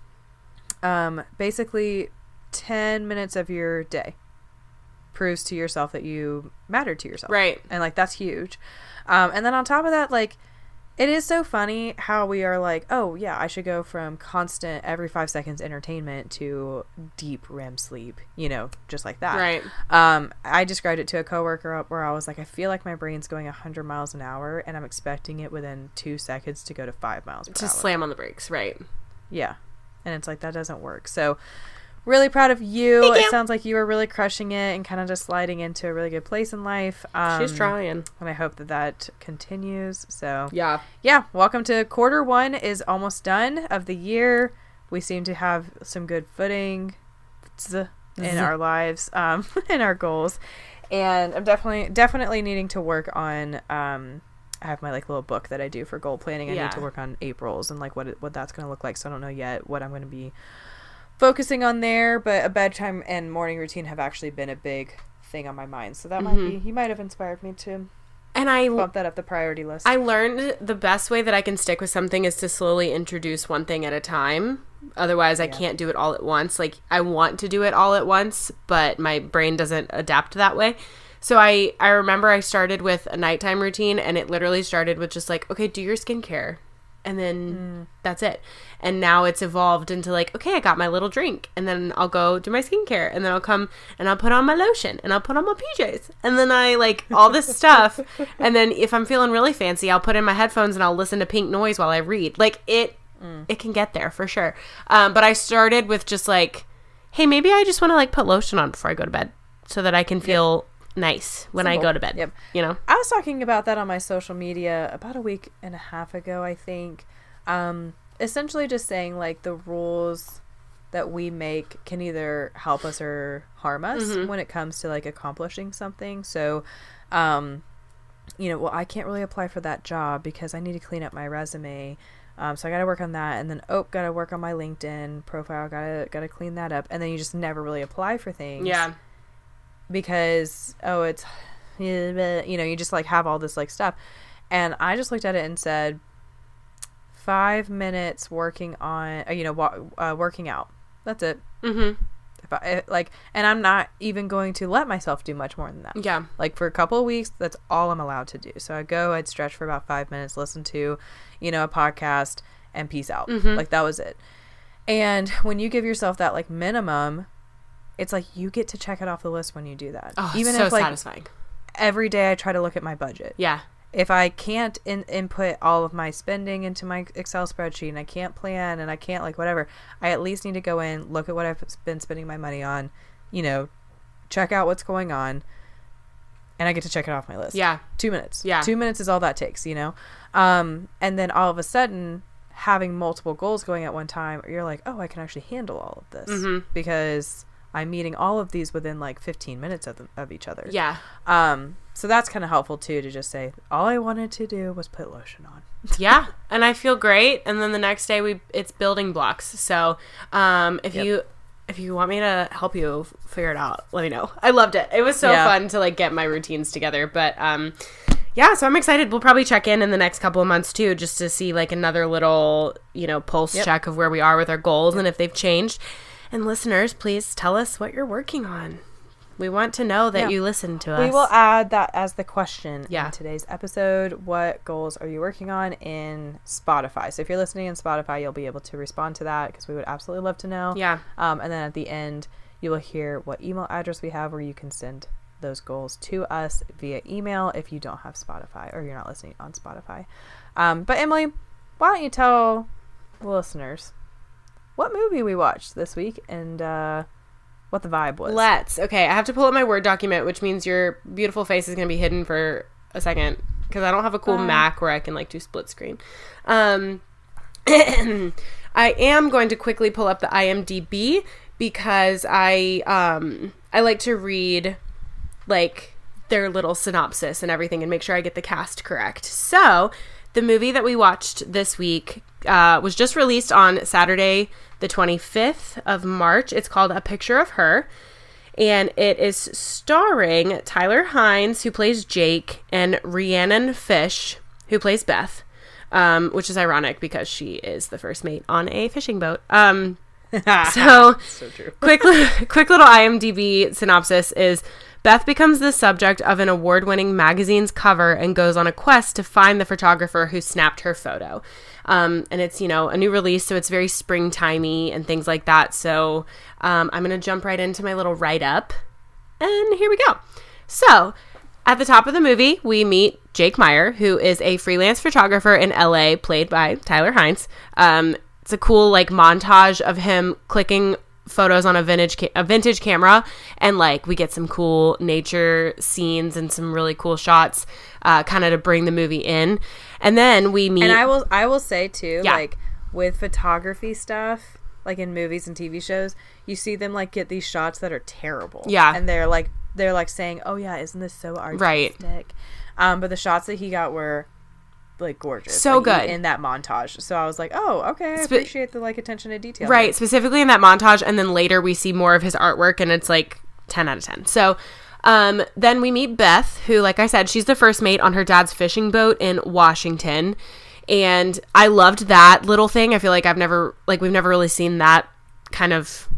um, basically, ten minutes of your day proves to yourself that you matter to yourself right. and like that's huge um, and then on top of that like it is so funny how we are like oh yeah i should go from constant every five seconds entertainment to deep rem sleep you know just like that Right. um, i described it to a coworker where i was like i feel like my brain's going 100 miles an hour and i'm expecting it within two seconds to go to five miles To hour slam on the brakes. Right. yeah. And it's like that doesn't work. So really proud of you. Thank It you. sounds like you were really crushing it and kind of just sliding into a really good place in life. Um, She's trying. And I hope that that continues. So Yeah. yeah, welcome to quarter one is almost done of the year. We seem to have some good footing in our lives, um, in our goals, and I'm definitely definitely needing to work on. Um, I have my like little book that I do for goal planning. I Yeah. need to work on April's and like what it, what that's going to look like. So I don't know yet what I'm going to be focusing on there. But a bedtime and morning routine have actually been a big thing on my mind. So that might Mhm. be you might have inspired me to And I bump that up the priority list. I learned the best way that I can stick with something is to slowly introduce one thing at a time. Otherwise, I can't do it all at once. Like I want to do it all at once, but my brain doesn't adapt that way. So I I remember I started with a nighttime routine and it literally started with just like, okay, do your skincare. And then that's it. And now it's evolved into like, okay, I got my little drink. And then I'll go do my skincare. And then I'll come and I'll put on my lotion and I'll put on my PJs. And then I like all this stuff. And then if I'm feeling really fancy, I'll put in my headphones and I'll listen to pink noise while I read. Like it, it can get there for sure. Um, but I started with just like, hey, maybe I just want to like put lotion on before I go to bed so that I can feel nice when I go to bed. Yep. You know? I was talking about that on my social media about a week and a half ago, I think. Um, essentially, just saying like the rules that we make can either help us or harm us Mhm. when it comes to like accomplishing something. So, um, you know, well, I can't really apply for that job because I need to clean up my resume. Um, so I got to work on that, and then oh, got to work on my LinkedIn profile. Got to got to clean that up, and then you just never really apply for things Yeah. because oh it's you know you just like have all this like stuff and i just looked at it and said five minutes working on uh, you know uh, working out that's it Mm-hmm. if I, like and i'm not even going to let myself do much more than that Yeah. like for a couple of weeks that's all i'm allowed to do so i go i'd stretch for about five minutes listen to you know a podcast and peace out Mhm. like that was it and when you give yourself that like minimum it's like you get to check it off the list when you do that Oh, even so if like satisfying. every day i try to look at my budget Yeah. If i can't in- input all of my spending into my excel spreadsheet and i can't plan and i can't like whatever i at least need to go in look at what i've been spending my money on you know check out what's going on and i get to check it off my list Yeah. two minutes Yeah. two minutes is all that takes you know um and then all of a sudden having multiple goals going at one time you're like oh i can actually handle all of this Mhm. because i'm meeting all of these within like 15 minutes of, them, of each other Yeah. um so that's kind of helpful too to just say all i wanted to do was put lotion on yeah and i feel great and then the next day we it's building blocks so um if Yep. you if you want me to help you figure it out, let me know. I loved it. It was so Yeah. fun to like get my routines together. But um, yeah, so I'm excited. We'll probably check in in the next couple of months too, just to see like another little you know pulse Yep. check of where we are with our goals and if they've changed. And listeners, please tell us what you're working on. We want to know that Yeah. you listen to us. We will add that as the question Yeah. in today's episode. What goals are you working on in Spotify? So if you're listening in Spotify, you'll be able to respond to that because we would absolutely love to know. Yeah. Um, and then at the end, you will hear what email address we have where you can send those goals to us via email if you don't have Spotify or you're not listening on Spotify. Um, but Emily, why don't you tell the listeners what movie we watched this week and uh, what the vibe was? Let's. Okay, I have to pull up my Word document, which means your beautiful face is going to be hidden for a second because I don't have a cool Bye. Mac where I can like do split screen. Um, I am going to quickly pull up the IMDb because I um I like to read like their little synopsis and everything and make sure I get the cast correct. So, the movie that we watched this week uh, was just released on Saturday, the 25th of March. It's called A Picture of Her. And it is starring Tyler Hynes, who plays Jake, and Rhiannon Fish, who plays Beth, um, which is ironic because she is the first mate on a fishing boat. Um, so, so true. quick, quick little IMDb synopsis is Beth becomes the subject of an award winning magazine's cover and goes on a quest to find the photographer who snapped her photo. Um, and it's, you know, a new release, so it's very springtimey and things like that. So um, I'm going to jump right into my little write up. And here we go. So, at the top of the movie, we meet Jake Meyer, who is a freelance photographer in LA, played by Tyler Hynes. Um, it's a cool like montage of him clicking photos on a vintage ca- a vintage camera, and like we get some cool nature scenes and some really cool shots, uh, kind of to bring the movie in. And then we meet. And I will I will say too, Yeah. like with photography stuff, like in movies and TV shows, you see them like get these shots that are terrible. Yeah. And they're like they're like saying, "Oh yeah, isn't this so artistic?" Right. Um, but the shots that he got were like gorgeous, So like, good. in that montage. So I was like, "Oh, okay, I Spe- appreciate the like attention to detail." Right, specifically in that montage, and then later we see more of his artwork, and it's like 10 out of 10. So um, then we meet Beth, who, like I said, she's the first mate on her dad's fishing boat in Washington. And I loved that little thing. I feel like I've never, like, we've never really seen that kind of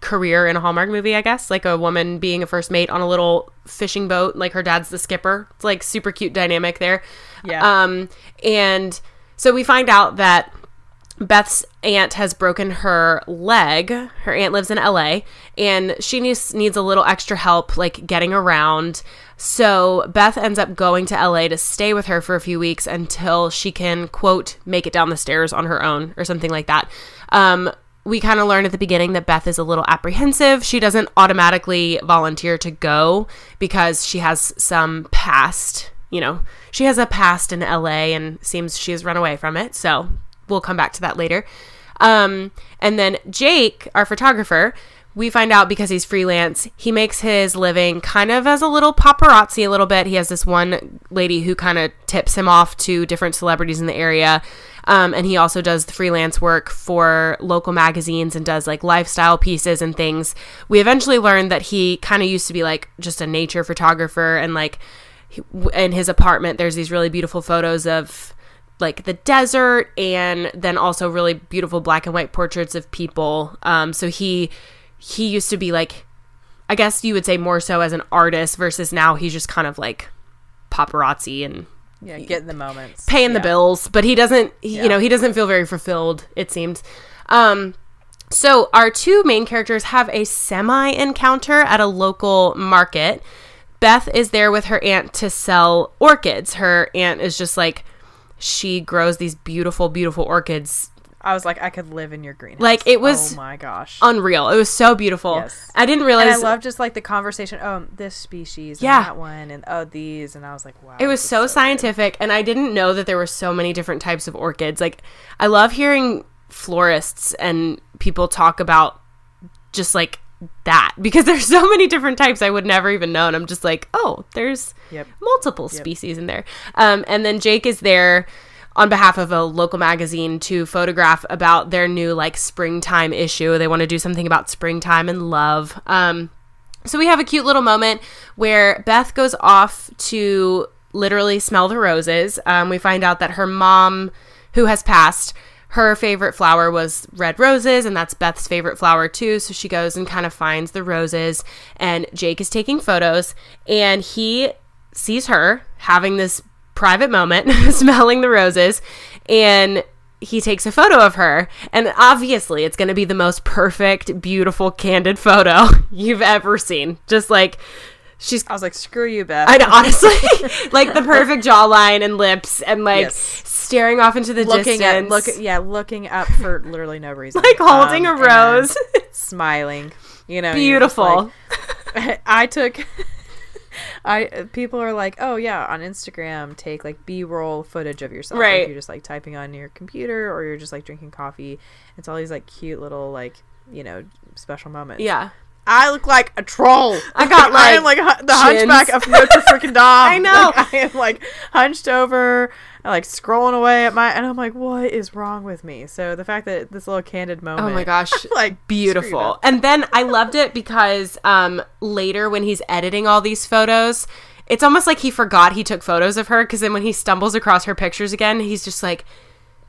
career in a Hallmark movie, I guess. Like a woman being a first mate on a little fishing boat, like her dad's the skipper. It's like super cute dynamic there. Yeah. Um, and so we find out that Beth's aunt has broken her leg. Her aunt lives in LA and she needs needs a little extra help like getting around. So Beth ends up going to LA to stay with her for a few weeks until she can quote make it down the stairs on her own or something like that. Um we kind of learn at the beginning that Beth is a little apprehensive. She doesn't automatically volunteer to go because she has some past, you know, she has a past in LA and seems she has run away from it. So we'll come back to that later. Um, and then Jake, our photographer, we find out because he's freelance, he makes his living kind of as a little paparazzi a little bit. He has this one lady who kind of tips him off to different celebrities in the area. Um, and he also does the freelance work for local magazines and does like lifestyle pieces and things. We eventually learned that he kind of used to be like just a nature photographer and like he- in his apartment there's these really beautiful photos of like the desert and then also really beautiful black and white portraits of people um so he he used to be like i guess you would say more so as an artist versus now he's just kind of like paparazzi and yeah, getting the moments, paying the bills, but he doesn't, he, Yeah. you know, he doesn't feel very fulfilled, it seems. Um, so our two main characters have a semi encounter at a local market. Beth is there with her aunt to sell orchids. Her aunt is just like, she grows these beautiful, beautiful orchids. I was like, I could live in your greenhouse. Like, it was Oh my gosh. Unreal. It was so beautiful. Yes. I didn't and realize I love just like the conversation. Oh, this species, and Yeah. that one, and oh these, and I was like, wow. It was so, good. scientific, and I didn't know that there were so many different types of orchids. Like, I love hearing florists and people talk about just like that because there's so many different types I would never even know. And I'm just like, oh, there's Yep. multiple species in there. Um, and then Jake is there on behalf of a local magazine to photograph about their new like springtime issue. They want to do something about springtime and love. Um, so we have a cute little moment where Beth goes off to literally smell the roses. Um, we find out that her mom, who has passed, her favorite flower was red roses, and that's Beth's favorite flower too. So she goes and kind of finds the roses, and Jake is taking photos, and he sees her having this private moment, smelling the roses, and he takes a photo of her. And obviously, it's going to be the most perfect, beautiful, candid photo you've ever seen. Just like she's I was like, screw you, Beth. I know, honestly, like the perfect jawline and lips, and like Yes. Staring off into the looking distance, at look yeah, looking up for literally no reason. like holding Um, a rose. smiling. You know, Beautiful. like- I took I people are like, "Oh yeah, on Instagram take like B-roll footage of yourself." Like, Right. you're just like typing on your computer or you're just like drinking coffee. It's all these like cute little like, you know, special moments. yeah, I look like a troll. I got, I am like, like the chins. hunchback of Notre Freaking Dame. I know. Like, I am like hunched over, like scrolling away at my, and I'm like, what is wrong with me? So the fact that this little candid moment. Oh my gosh, like beautiful. And then I loved it because um later when he's editing all these photos, it's almost like he forgot he took photos of her because then when he stumbles across her pictures again, he's just like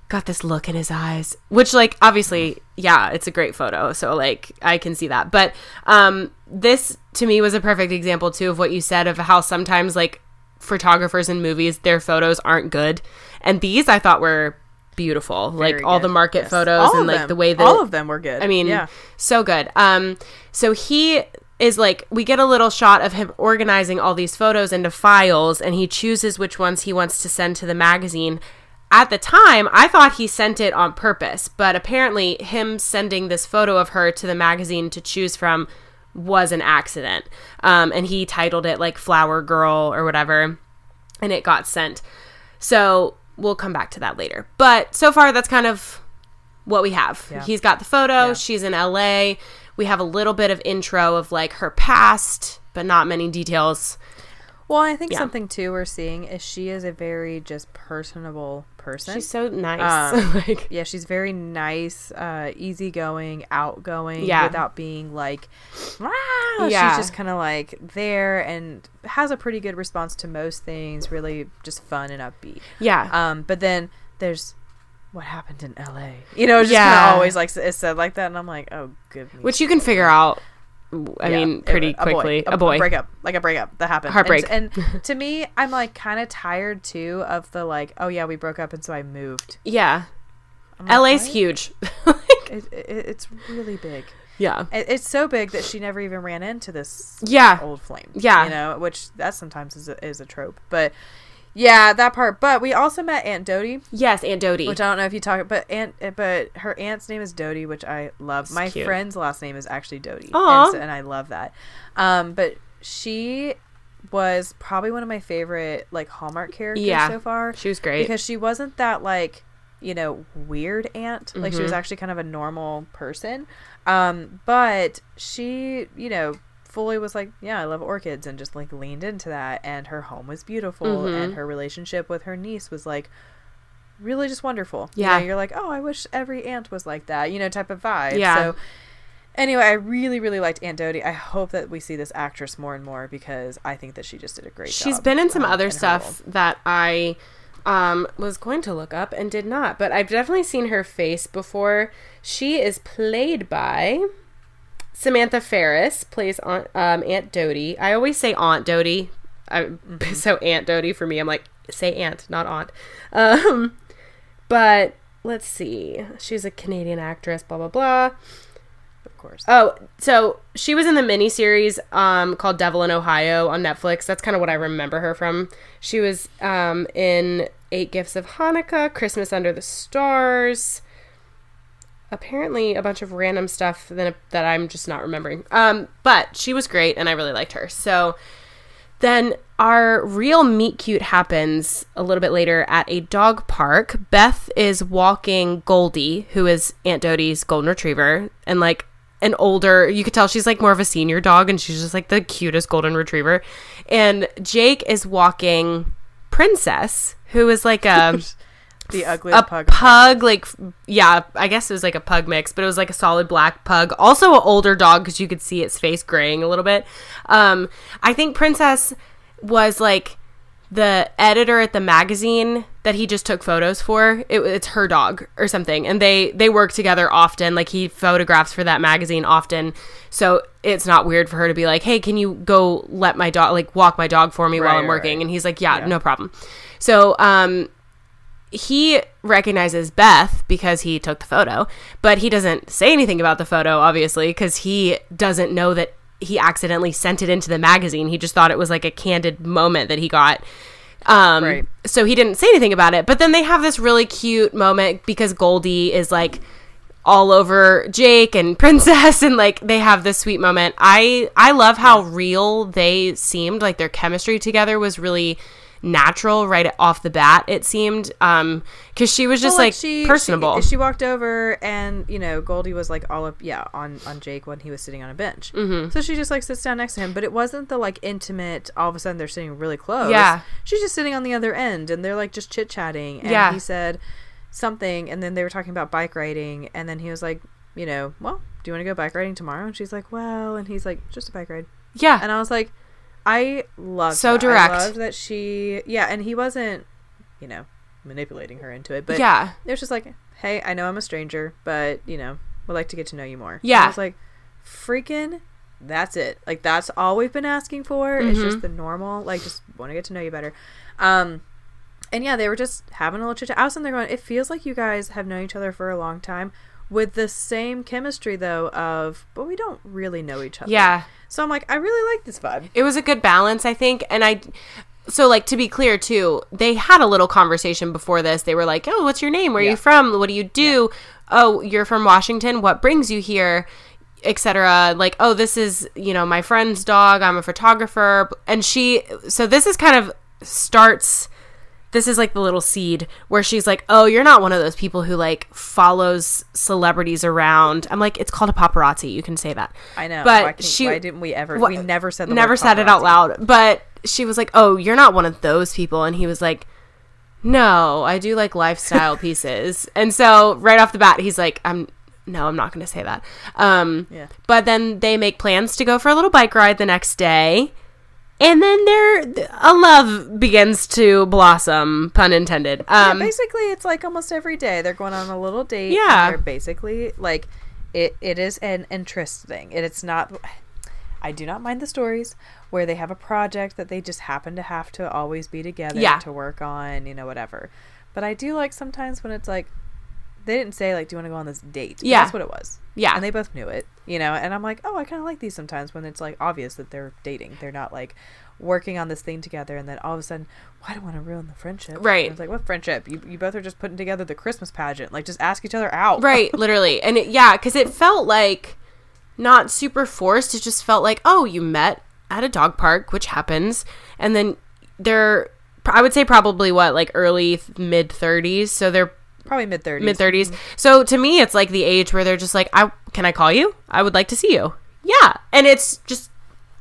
got this look in his eyes, which like obviously, yeah, it's a great photo. So like I can see that. But um this to me was a perfect example too of what you said of how sometimes like photographers in movies their photos aren't good. And these I thought were beautiful. like Very all the market Yes. photos All and like them. the way that all of them were good. I mean, yeah. so good. Um, so he is like, we get a little shot of him organizing all these photos into files, and he chooses which ones he wants to send to the magazine. At the time, I thought he sent it on purpose, but apparently, him sending this photo of her to the magazine to choose from was an accident. Um, and he titled it like Flower Girl or whatever, and it got sent. So we'll come back to that later. But so far, that's kind of what we have. Yeah. He's got the photo. She's in LA. We have a little bit of intro of like her past, but not many details. Well, I think Yeah. something too we're seeing is she is a very just personable person. She's so nice. Um, like, yeah, she's very nice, uh, easygoing, outgoing, Yeah. without being like, wow. Yeah. She's just kind of like there and has a pretty good response to most things. Really, just fun and upbeat. yeah. Um, but then there's what happened in L.A. You know, it's just kind of always like it's said like that, and I'm like, oh, good. Which you can figure out. I Yeah, mean, it- pretty a boy. quickly. A, A boy. breakup, like a breakup that happened. Heartbreak. And, and to me, I'm like kind of tired too of the like, oh yeah, we broke up, and so I moved. Yeah. Like, LA's what? huge. It, it, it's really big. yeah. It, it's so big that she never even ran into this Yeah. old flame. Yeah. you know, which that sometimes is a, is a trope. But yeah, that part. But we also met Aunt Dodie, Yes, Aunt Dodie. which I don't know if you talk, but aunt, but her aunt's name is Dodie, which I love. My cute. friend's last name is actually Dodie, and, so- and I love that. Um, but she was probably one of my favorite like Hallmark characters Yeah. so far she was great. because she wasn't that like you know weird aunt like she was Mhm. actually kind of a normal person um but she you know fully was like yeah i love orchids and just like leaned into that and her home was beautiful Mhm. and her relationship with her niece was like really just wonderful Yeah. you know, you're like oh i wish every aunt was like that you know type of vibe Yeah. so anyway i really really liked aunt dodie i hope that we see this actress more and more because i think that she just did a great job She's been in some um, other her stuff that I um, was going to look up and did not, but I've definitely seen her face before. She is played by Samantha Ferris, plays Aunt, um, Aunt Dodie. I always say Aunt Dodie. I, Mm-hmm. So Aunt Dodie for me, I'm like, say Aunt, not Aunt. Um, but let's see. She's a Canadian actress, blah, blah, blah. of course Oh, so she was in the miniseries um, called Devil in Ohio on Netflix. That's kind of what I remember her from. She was um, in Eight Gifts of Hanukkah, Christmas Under the Stars. Apparently, a bunch of random stuff that, that I'm just not remembering. Um, but she was great, and I really liked her. So then our real meet cute happens a little bit later at a dog park. Beth is walking Goldie, who is Aunt Dodie's golden retriever, and like an older, you could tell she's like more of a senior dog, and she's just like the cutest golden retriever. And Jake is walking Princess, who is like a the ugliest a pug. pug, like yeah, I guess it was like a pug mix, but it was like a solid black pug. Also, an older dog because you could see its face graying a little bit. Um, I think Princess was like the editor at the magazine that he just took photos for. It, it's her dog or something, and they they work together often. Like he photographs for that magazine often, so it's not weird for her to be like, "Hey, can you go let my dog like walk my dog for me while I'm working?" right. And he's like, yeah, Yeah. no problem." So um, he recognizes Beth because he took the photo, but he doesn't say anything about the photo, obviously, because he doesn't know that he accidentally sent it into the magazine. He just thought it was like a candid moment that he got. Um, Right. So he didn't say anything about it. But then they have this really cute moment because Goldie is like all over Jake and Princess and like they have this sweet moment. I I love how real they seemed. Like their chemistry together was really natural right off the bat it seemed um because she was just Well, like, she, personable She, she walked over and you know Goldie was like all up, yeah, on on Jake when he was sitting on a bench. Mm-hmm. So she just like sits down next to him, but it wasn't the like intimate. All of a sudden they're sitting really close. Yeah. she's just sitting on the other end, and they're like just chit chatting. And Yeah. he said something, and then they were talking about bike riding, and then he was like, you know, well, do you want to go bike riding tomorrow? And she's like, well, and he's like, just a bike ride. yeah And I was like, I love So direct. I loved that she, yeah, and he wasn't, you know, manipulating her into it, but yeah it was just like, hey, I know I'm a stranger, but you know, would like to get to know you more. And Yeah. I was like, freaking, that's it. Like that's all we've been asking for. It's Mm-hmm. just the normal, like just want to get to know you better. Um, and yeah, they were just having a little chit chat. I was sitting there going, it feels like you guys have known each other for a long time. With the same chemistry though of, but we don't really know each other. yeah. So I'm like, I really like this vibe. it was a good balance i think and i so like to be clear too they had a little conversation before this. They were like oh what's your name? Where are Yeah. you from? What do you do? Oh you're from washington? What brings you here? Etc like oh this is you know my friend's dog. I'm a photographer. And she so this is kind of starts this is like the little seed where she's like, "Oh, you're not one of those people who like follows celebrities around." I'm like, "It's called a paparazzi. You can say that." I know. But why, she- why didn't we ever? Wha- we never said the never said it out loud but she was like oh you're not one of those people and he was like no i do like lifestyle pieces and so right off the bat he's like i'm no i'm not going to say that um Yeah. but then they make plans to go for a little bike ride the next day and then there a love begins to blossom pun intended um yeah, basically, it's like almost every day they're going on a little date. Yeah. they're basically like it. It is an interest thing, and it's not. I do not mind the stories where they have a project that they just happen to have to always be together Yeah. to work on, you know, whatever. But I do like sometimes when it's like they didn't say like, "Do you want to go on this date?" But Yeah. that's what it was. Yeah. and they both knew it, you know. And I'm like, oh, I kind of like these sometimes when it's like obvious that they're dating. They're not like working on this thing together, and then all of a sudden, well, I don't want to ruin the friendship. Right. It's like what friendship? You you both are just putting together the Christmas pageant. Like just ask each other out. right literally and it, yeah because it felt like not super forced it just felt like oh you met at a dog park which happens and then they're i would say probably what like early mid 30s so they're Probably mid thirties. mid 30s so to me it's like the age where they're just like i can i call you? I would like to see you. Yeah. And it's just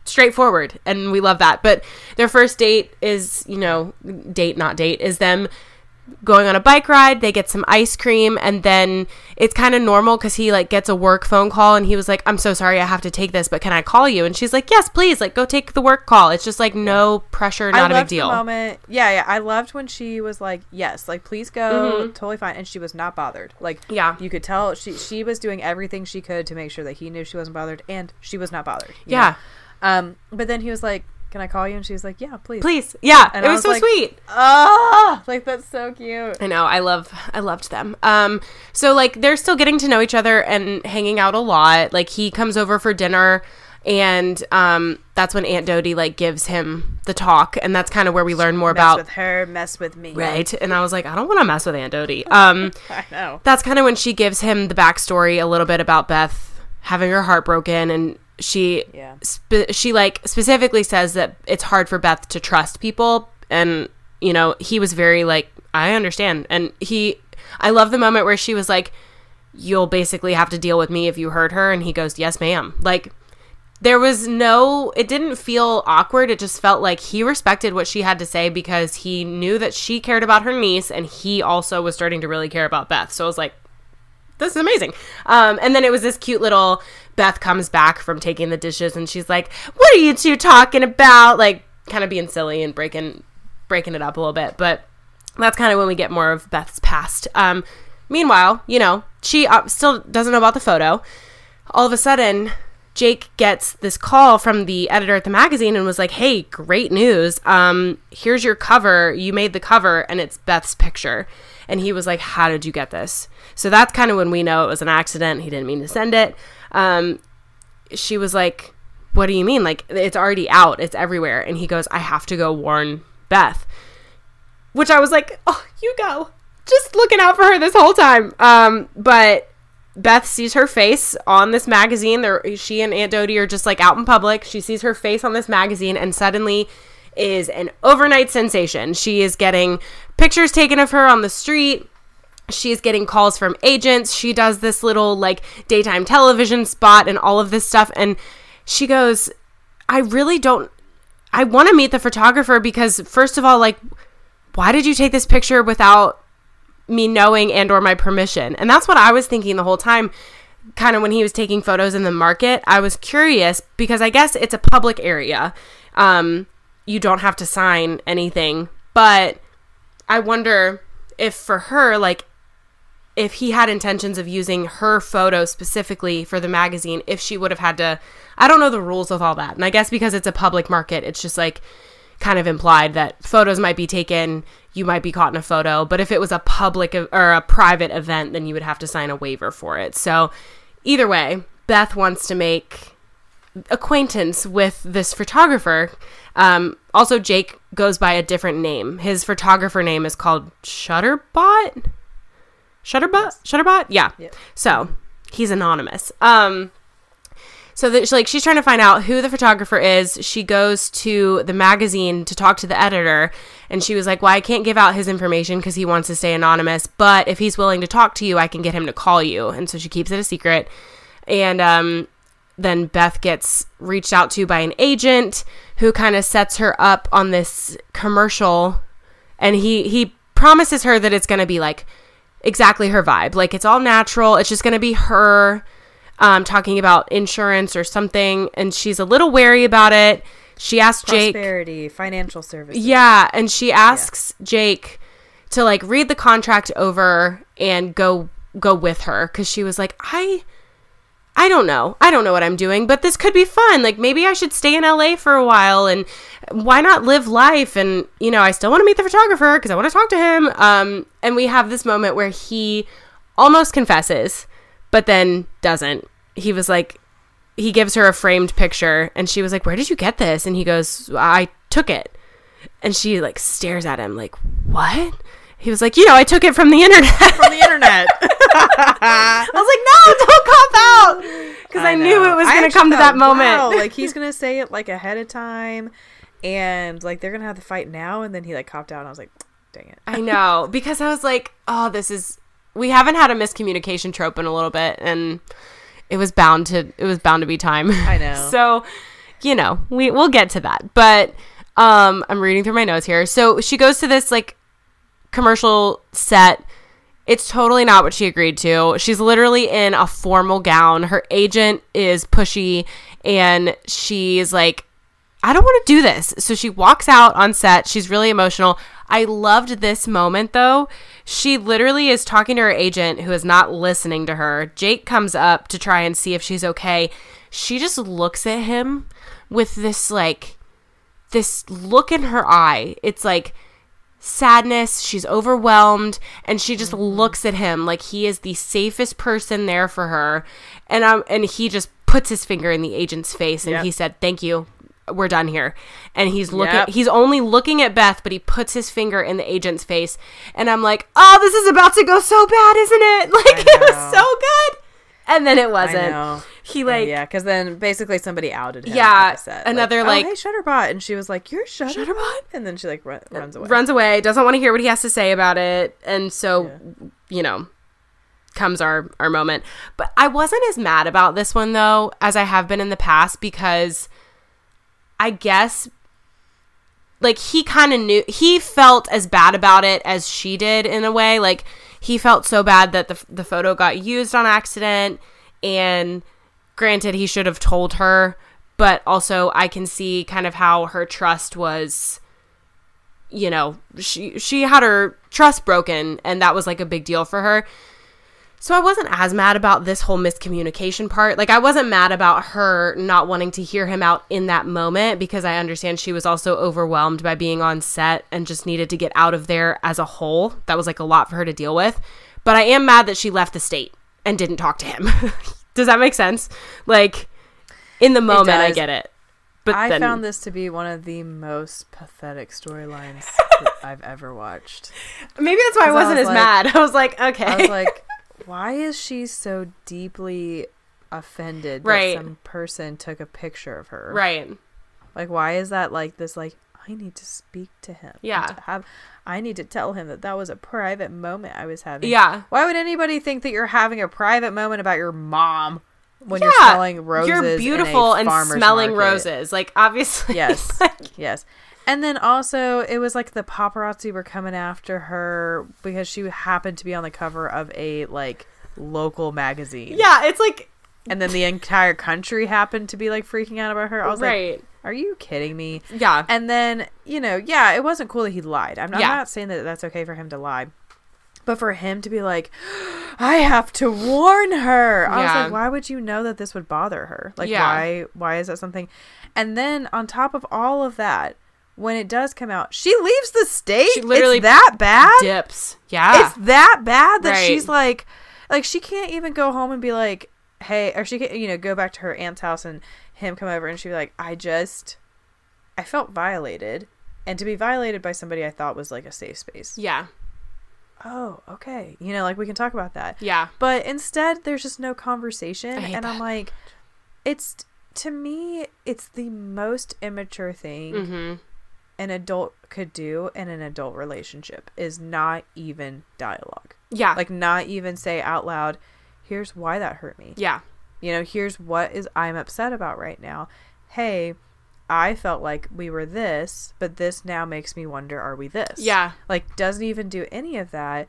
straightforward and we love that. But their first date is you know date not date is them going on a bike ride they get some ice cream and then it's kind of normal because he like gets a work phone call and he was like i'm so sorry i have to take this but can i call you and she's like yes please like go take the work call it's just like no pressure not I a big deal moment, yeah, yeah. I loved when she was like, "Yes, like please go, totally fine," and she was not bothered. Like, Mm-hmm. Yeah. you could tell she she was doing everything she could to make sure that he knew she wasn't bothered, and she was not bothered. Yeah. know? Um, but then he was like, "Can I call you?" And she was like, "Yeah, please." please yeah And it was, was so like- sweet Ah, like that's so cute. I know. I love. I loved them. Um. So like they're still getting to know each other and hanging out a lot. Like he comes over for dinner, and um, that's when Aunt Dodie like gives him the talk, and that's kind of where we learn more Mess about with her, mess with me. right. And I was like, I don't want to mess with Aunt Dodie. Um. I know. that's kind of when she gives him the backstory a little bit about Beth having her heart broken and she Yeah. spe- she like specifically says that it's hard for Beth to trust people. And you know he was very like I understand. And he I love the moment where she was like you'll basically have to deal with me if you hurt her. And he goes yes ma'am. Like there was no it didn't feel awkward. It just felt like he respected what she had to say because he knew that she cared about her niece and he also was starting to really care about beth. So i was like this is amazing um, and then it was this cute little beth comes back from taking the dishes and she's like what are you two talking about like kind of being silly and breaking breaking it up a little bit but that's kind of when we get more of beth's past um, meanwhile you know she uh, still doesn't know about the photo all of a sudden Jake gets this call from the editor at the magazine and was like, "Hey, great news! Um, here's your cover. You made the cover, and it's Beth's picture." And he was like, "How did you get this?" So that's kind of when we know it was an accident. He didn't mean to send it. Um, she was like, "What do you mean? Like it's already out. It's everywhere." And he goes, "I have to go warn Beth." Which I was like, "Oh, you go." Just looking out for her this whole time. Um, but Beth sees her face on this magazine. There, she and Aunt Dodie are just like out in public. She sees her face on this magazine, and suddenly is an overnight sensation. She is getting pictures taken of her on the street. She's getting calls from agents. She does this little like daytime television spot and all of this stuff. And she goes, I really don't, I want to meet the photographer because, first of all, like, why did you take this picture without me knowing and or my permission and that's what i was thinking the whole time kind of when he was taking photos in the market i was curious because i guess it's a public area um, you don't have to sign anything but i wonder if for her like if he had intentions of using her photo specifically for the magazine if she would have had to i don't know the rules of all that and i guess because it's a public market it's just like kind of implied that photos might be taken you might be caught in a photo. But if it was a public or a private event, then you would have to sign a waiver for it. So either way, Beth wants to make acquaintance with this photographer. Um, also, Jake goes by a different name. His photographer name is called Shutterbot. Shutterbot. Shutterbot. Yeah. So he's anonymous. Um, so that like she's trying to find out who the photographer is. She goes to the magazine to talk to the editor, and she was like, "Well, I can't give out his information because he wants to stay anonymous. But if he's willing to talk to you, I can get him to call you." And so she keeps it a secret. And um, then Beth gets reached out to by an agent who kind of sets her up on this commercial, and he he promises her that it's going to be like exactly her vibe. Like it's all natural. It's just going to be her um, talking about insurance or something, and she's a little wary about it. She asks Jake prosperity, financial services. Yeah, and she asks yeah. Jake to like read the contract over and go go with her because she was like, I. I don't know. I don't know what I'm doing, but this could be fun. Like maybe I should stay in LA for a while and why not live life and you know, I still want to meet the photographer because I want to talk to him. Um and we have this moment where he almost confesses but then doesn't. He was like, he gives her a framed picture and she was like, Where did you get this? And he goes, I took it. And she like stares at him like, What? He was like, You know, I took it from the internet. From the internet. I was like, No, don't cop out. Because I, I, knew it was going to come to that moment. Wow, like he's going to say it like ahead of time and like they're going to have the fight now. And then he like copped out and I was like, Dang it. I know. Because I was like, Oh, this is we haven't had a miscommunication trope in a little bit and it was bound to it was bound to be time. I know. so, you know, we we'll get to that. But um I'm reading through my notes here. So she goes to this like commercial set. It's totally not what she agreed to. She's literally in a formal gown. Her agent is pushy and she's like I don't want to do this. So she walks out on set. She's really emotional. I loved this moment though. She literally is talking to her agent who is not listening to her. Jake comes up to try and see if she's okay. She just looks at him with this like this look in her eye. It's like sadness, she's overwhelmed, and she just mm-hmm. looks at him like he is the safest person there for her. And um and he just puts his finger in the agent's face and yep. he said, "Thank you we're done here. And he's looking yep. he's only looking at Beth, but he puts his finger in the agent's face. And I'm like, oh, this is about to go so bad, isn't it? Like it was so good. And then it wasn't. He oh, like yeah, because then basically somebody outed him. Yeah, another oh, like, like oh, hey Shutterbot, and she was like, "You're Shutterbot,", Shutterbot? and then she like run, uh, runs away. Runs away. Doesn't want to hear what he has to say about it, and so yeah. you know, comes our our moment. But I wasn't as mad about this one though as I have been in the past because I guess like he kind of knew he felt as bad about it as she did in a way like he felt so bad that the the photo got used on accident and granted he should have told her but also I can see kind of how her trust was you know she she had her trust broken and that was like a big deal for her so I wasn't as mad about this whole miscommunication part. Like I wasn't mad about her not wanting to hear him out in that moment because I understand she was also overwhelmed by being on set and just needed to get out of there as a whole. That was like a lot for her to deal with. But I am mad that she left the state and didn't talk to him. Does that make sense? Like in the moment I get it. But I then, found this to be one of the most pathetic storylines that I've ever watched. maybe that's why I wasn't was as like- mad. I was like, okay. I was like, why is she so deeply offended Right. that some person took a picture of her? right. Like, why is that like this? Like, I need to speak to him. Yeah. To have, I need to tell him that that was a private moment I was having. Yeah. Why would anybody think that you're having a private moment about your mom when you're Yeah, smelling roses? You're beautiful and smelling market? roses. Like obviously. Yes. like- Yes. And then also, it was like the paparazzi were coming after her because she happened to be on the cover of a like local magazine. yeah, it's like And then the entire country happened to be like freaking out about her. I was right. like, are you kidding me? yeah. And then, you know, yeah, it wasn't cool that he lied. I'm, I'm not saying that that's okay for him to lie. But for him to be like, I have to warn her. I was like, why would you know that this would bother her? Like, Yeah. why? Why is that something? And then on top of all of that, when it does come out, she leaves the state. She literally it's that bad. dips. Yeah. It's that bad that Right. she's like, like she can't even go home and be like, hey, or she can, you know, go back to her aunt's house and him come over and she'd be like, I just, I felt violated, and to be violated by somebody I thought was like a safe space. yeah. Oh, okay, you know, like we can talk about that. Yeah. But instead, there's just no conversation, and I'm like, it's to me, it's the most immature thing Mm-hmm. an adult could do in an adult relationship is not even dialogue Yeah. like not even say out loud here's why that hurt me yeah. You know here's what is i'm upset about right now hey i felt like we were this but this now makes me wonder are we this Yeah. like doesn't even do any of that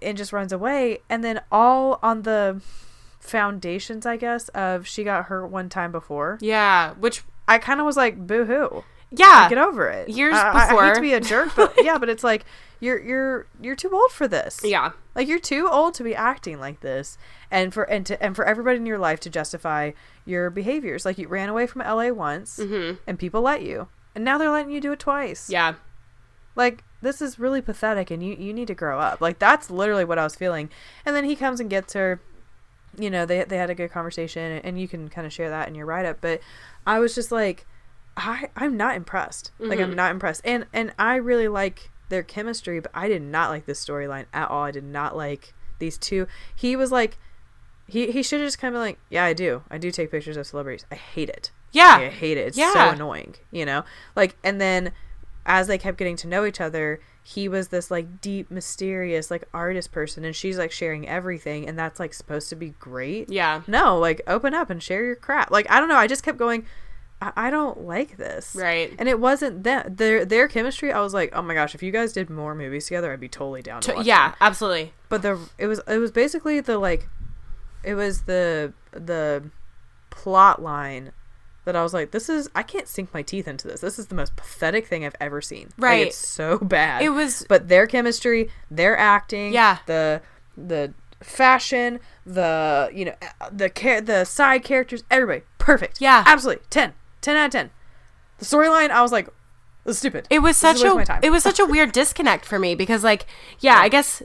and just runs away and then all on the foundations i guess of she got hurt one time before Yeah. Which i kind of was like boo-hoo yeah. get over it Years I, I- I hate before. to be a jerk but yeah but it's like you're you're you're too old for this yeah. Like you're too old to be acting like this, and for and to and for everybody in your life to justify your behaviors. Like you ran away from LA once, Mm-hmm. and people let you, and now they're letting you do it twice. Yeah. Like this is really pathetic, and you you need to grow up. Like that's literally what I was feeling. And then he comes and gets her. You know they they had a good conversation, and you can kind of share that in your write up. But I was just like, I I'm not impressed. Like I'm Mhm. not impressed, and and I really like their chemistry, but I did not like this storyline at all. I did not like these two. He was like, he he should have just kind of like, yeah, I do, I do take pictures of celebrities. I hate it. Yeah. I hate it. It's so annoying, you know. Like, and then as they kept getting to know each other, he was this like deep, mysterious, like artist person, and she's like sharing everything, and that's like supposed to be great. Yeah. No, like open up and share your crap. Like I don't know. I just kept going. I, I don't like this. Right. And it wasn't that their their chemistry. I was like, oh my gosh, if you guys did more movies together, I'd be totally down. To To- yeah. them. Absolutely. But the it was it was basically the like, it was the the plot line that I was like, this is I can't sink my teeth into this. This is the most pathetic thing I've ever seen. Like, Right. it's so bad. It was. but their chemistry, their acting, Yeah. the the fashion, the you know the care the side characters, everybody perfect. Yeah. absolutely 10, 10 out of ten. The storyline, I was like, is stupid. It was This such waste of my a it was such a weird disconnect for me because like yeah, I guess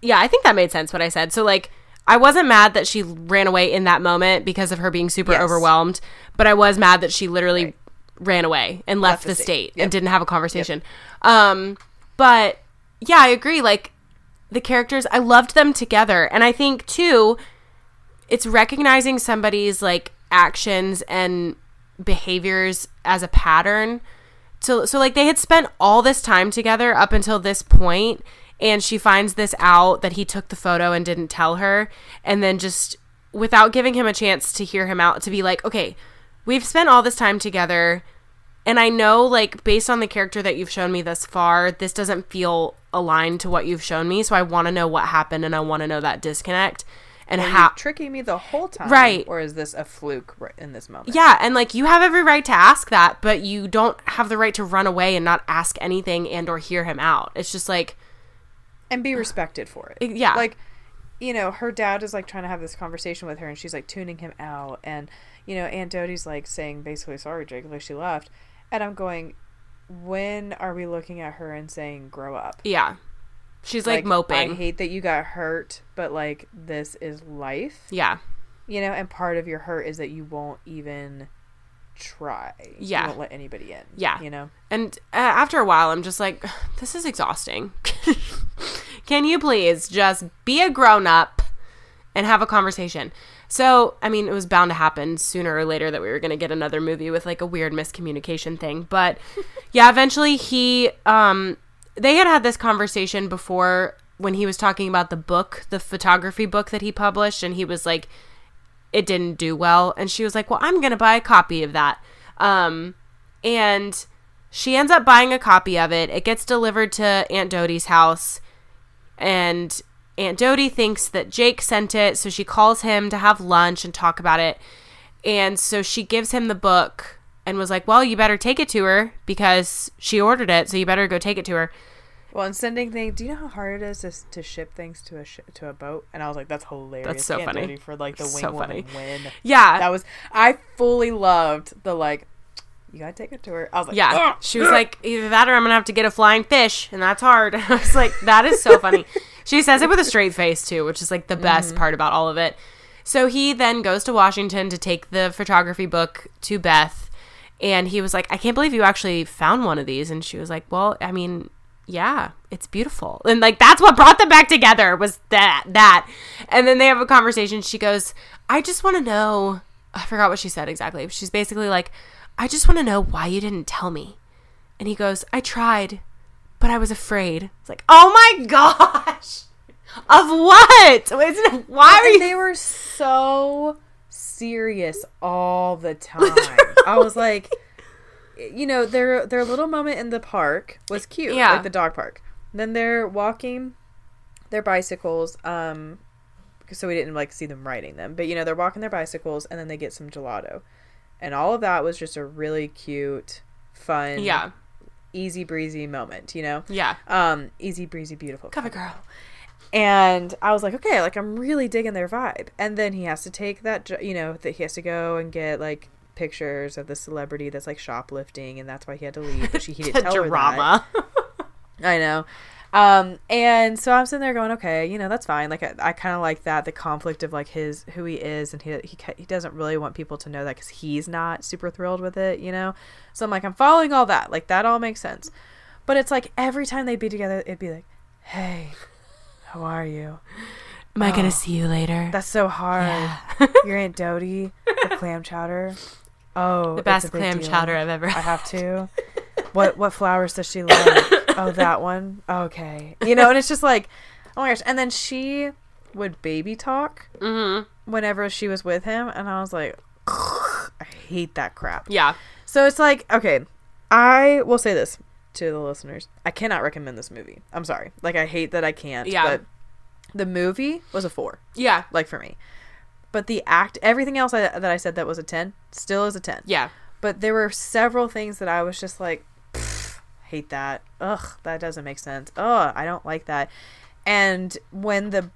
yeah, I think that made sense what I said. So like I wasn't mad that she ran away in that moment because of her being super Yes. overwhelmed, but I was mad that she literally Right. ran away and left, Left the the state. state, Yep. and didn't have a conversation. Um but yeah, I agree like the characters I loved them together and I think too it's recognizing somebody's like actions and behaviors as a pattern. So so like they had spent all this time together up until this point and she finds this out that he took the photo and didn't tell her and then just without giving him a chance to hear him out to be like okay we've spent all this time together and i know like based on the character that you've shown me thus far this doesn't feel aligned to what you've shown me so i want to know what happened and i want to know that disconnect and Are you how tricking me the whole time, Right. Or is this a fluke in this moment? yeah and like you have every right to ask that but you don't have the right to run away and not ask anything and or hear him out it's just like and be respected for it. yeah Like, you know, her dad is like trying to have this conversation with her, and she's like tuning him out, and you know, Aunt Dodie's like saying basically, "Sorry, Jake," like she left, and I'm going, when are we looking at her and saying, "Grow up"? yeah she's like, moping I hate that you got hurt, but like this is life, yeah you know, and part of your hurt is that you won't even try. Yeah. you won't let anybody in. Yeah. you know. And uh, after a while, I'm just like, this is exhausting. Can you please just be a grown up and have a conversation? So, I mean, it was bound to happen sooner or later that we were going to get another movie with like a weird miscommunication thing. But yeah, eventually he, um, they had had this conversation before when he was talking about the book, the photography book that he published, and he was like, it didn't do well. And she was like, well, I'm going to buy a copy of that. Um, and she ends up buying a copy of it. It gets delivered to Aunt Dodie's house, and Aunt Doty thinks that Jake sent it, so she calls him to have lunch and talk about it. And so she gives him the book and was like, "Well, you better take it to her because she ordered it, so you better go take it to her." Well, and sending things. Do you know how hard it is to, to ship things to a sh- to a boat? And I was like, that's hilarious. That's so Aunt funny. For like the wing So woman funny. win. Yeah, That was I fully loved the like. You gotta take it to her. I was like, Yeah. "Ugh." She was like, either that or I'm to have to get a flying fish, and that's hard. I was like, that is so funny. She says it with a straight face, too, which is like the best mm-hmm. part about all of it. So he then goes to Washington to take the photography book to Beth, and he was like, I can't believe you actually found one of these. And she was like, Well, I mean, yeah, it's beautiful. And like, that's what brought them back together was that, that. And then they have a conversation. She goes, I just want to know. I forgot what she said exactly. She's basically like, I just want to know why you didn't tell me. And he goes, I tried, but I was afraid. It's like, oh my gosh. Of what? Isn't it- Why are you? they were so serious all the time. I was like, you know, their their little moment in the park was cute, Yeah. like the dog park. Then they're walking their bicycles, um, so we didn't like see them riding them, but you know, they're walking their bicycles, and then they get some gelato, and all of that was just a really cute, fun, Yeah. easy breezy moment. You know, Yeah. um, easy breezy, beautiful Cover girl. And I was like, okay, like I'm really digging their vibe. And then he has to take that, you know, that he has to go and get like pictures of the celebrity that's like shoplifting, and that's why he had to leave. But she he didn't tell her that. drama. I know. Um, and so I'm sitting there going, okay, you know, that's fine. Like I, I kind of like that the conflict of like his who he is, and he he he doesn't really want people to know that because he's not super thrilled with it, you know. So I'm like, I'm following all that. Like that all makes sense. But it's like every time they'd be together, it'd be like, hey, how are you? Am I going Oh. to see you later? That's so hard. Yeah. Your Aunt Dodie, the clam chowder. Oh, the best clam deal. chowder I've ever Had. I have to. What what flowers does she love? oh, that one. Okay, you know, and it's just like, oh my gosh. And then she would baby talk Mm-hmm. whenever she was with him, and I was like, I hate that crap. Yeah. So it's like, okay, I will say this to the listeners: I cannot recommend this movie. I'm sorry. Like, I hate that I can't. Yeah. But the movie was a four Yeah. like for me. But the act, everything else I, that I said that was a 10, still is a 10. Yeah. But there were several things that I was just like, hate that. Ugh, that doesn't make sense. Ugh, I don't like that. And when the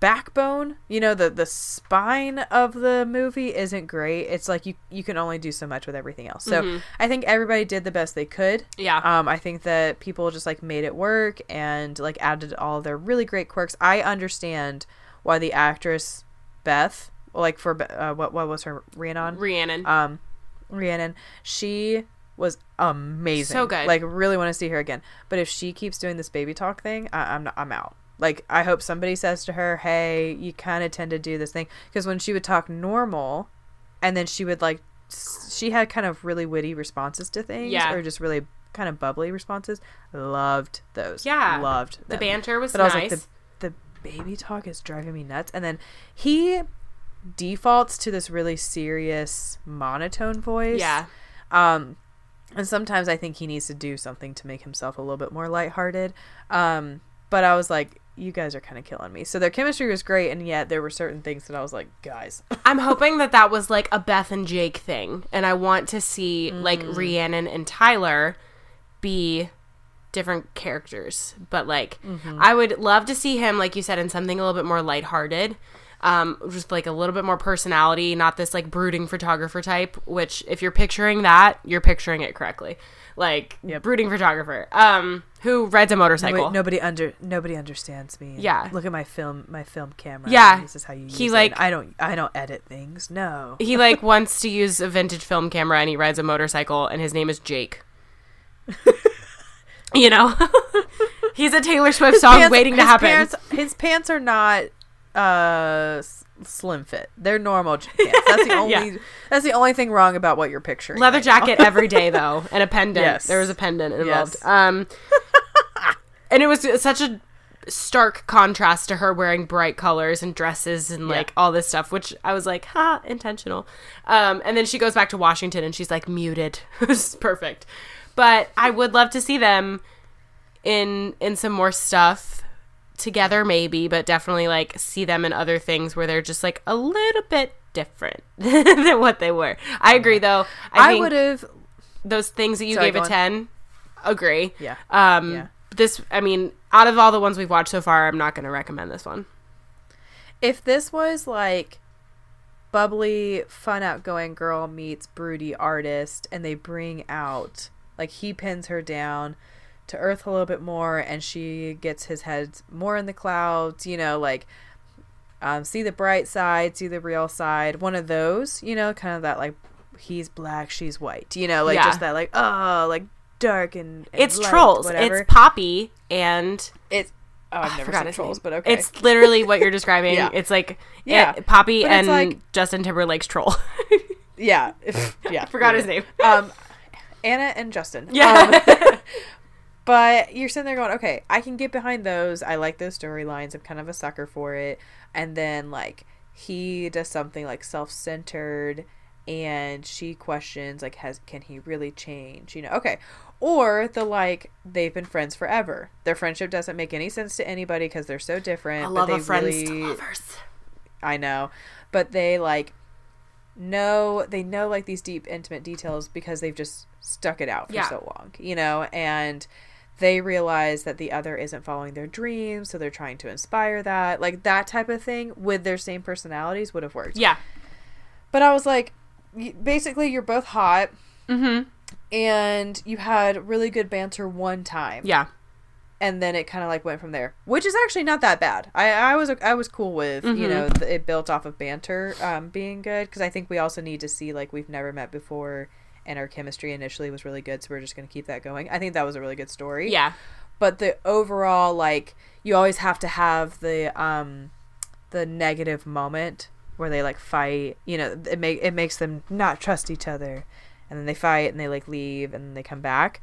backbone, you know, the the spine of the movie isn't great, it's like you you can only do so much with everything else. So Mhm. I think everybody did the best they could. Yeah. Um, I think that people just like made it work and like added all their really great quirks. I understand why the actress Beth, like for uh, what what was her Rhiannon? Rhiannon. Um, Rhiannon, she was amazing. So good. Like really want to see her again. But if she keeps doing this baby talk thing, I- I'm not, I'm out. Like I hope somebody says to her, "Hey, you kind of tend to do this thing," because when she would talk normal, and then she would like she had kind of really witty responses to things, Yeah. or just really kind of bubbly responses. Loved those. Yeah. loved The banter was But I was nice. like, the, the baby talk is driving me nuts. And then he defaults to this really serious monotone voice. yeah. Um, and sometimes I think he needs to do something to make himself a little bit more lighthearted. Um, but I was like, you guys are kind of killing me. So their chemistry was great, and yet there were certain things that I was like, guys, I'm hoping that that was like a Beth and Jake thing, and I want to see like Mm. Rhiannon and Tyler be different characters. But like, Mm-hmm. I would love to see him, like you said, in something a little bit more lighthearted. Um, just like a little bit more personality, not this like brooding photographer type. Which, if you're picturing that, you're picturing it correctly. Like Yep. brooding photographer, um, who rides a motorcycle. nobody, nobody under nobody understands me. Yeah. look at my film, my film camera. Yeah. this is how you. He, use like- it. I don't, I don't edit things. No, he like wants to use a vintage film camera and he rides a motorcycle and his name is Jake. you know, he's a Taylor Swift song Pants- waiting to happen. His pants are not uh slim fit. They're normal j- pants. That's the only. Yeah. That's the only thing wrong about what you're picturing. Leather right jacket every day though, and a pendant. Yes. There was a pendant involved. Yes. Um, and it was such a stark contrast to her wearing bright colors and dresses and like all this stuff, which I was like, ha, intentional. Um, and then she goes back to Washington and she's like muted. it was perfect. But I would love to see them in in some more stuff together maybe but definitely like see them in other things where they're just like a little bit different than what they were i agree though i, I, would have. those things that you Sorry, gave a on. 10 agree Yeah. um Yeah. this i mean out of all the ones we've watched so far i'm not going to recommend this one If this was like bubbly, fun, outgoing girl meets broody artist, and they bring out like he pins her down to earth a little bit more, and she gets his head more in the clouds. You know, like um, see the bright side, see the real side. One of those, you know, kind of that like he's black, she's white. You know, like Yeah. just that like oh, like dark and, and it's light, trolls Whatever. it's poppy and it's oh, I've I never forgot seen his trolls, name. but okay. It's literally what you're describing. Yeah. It's like Yeah. yeah, Poppy But and like- Justin Timberlake's troll. yeah, yeah. Forgot his name. um Anna and Justin. Yeah. Um, but you're sitting there going, okay, I can get behind those. I like those storylines. I'm kind of a sucker for it. And then like he does something like self-centered and she questions like has can he really change you know okay or the like they've been friends forever their friendship doesn't make any sense to anybody because they're so different I but love they a friends really to lovers. I know, but they like know they know like these deep intimate details because they've just stuck it out for Yeah. so long, you know, and they realize that the other isn't following their dreams, so they're trying to inspire that. Like that type of thing with their same personalities would have worked. Yeah. But I was like basically you're both hot Mm-hmm. and you had really good banter one time Yeah. and then it kind of like went from there, which is actually not that bad. I I was I was cool with you Mhm. know th- it built off of banter um, being good because I think we also need to see like we've never met before and our chemistry initially was really good, so we're just gonna keep that going. I think that was a really good story. Yeah. but the overall like you always have to have the um the negative moment where they like fight. You know, it make it makes them not trust each other, and then they fight and they like leave and they come back.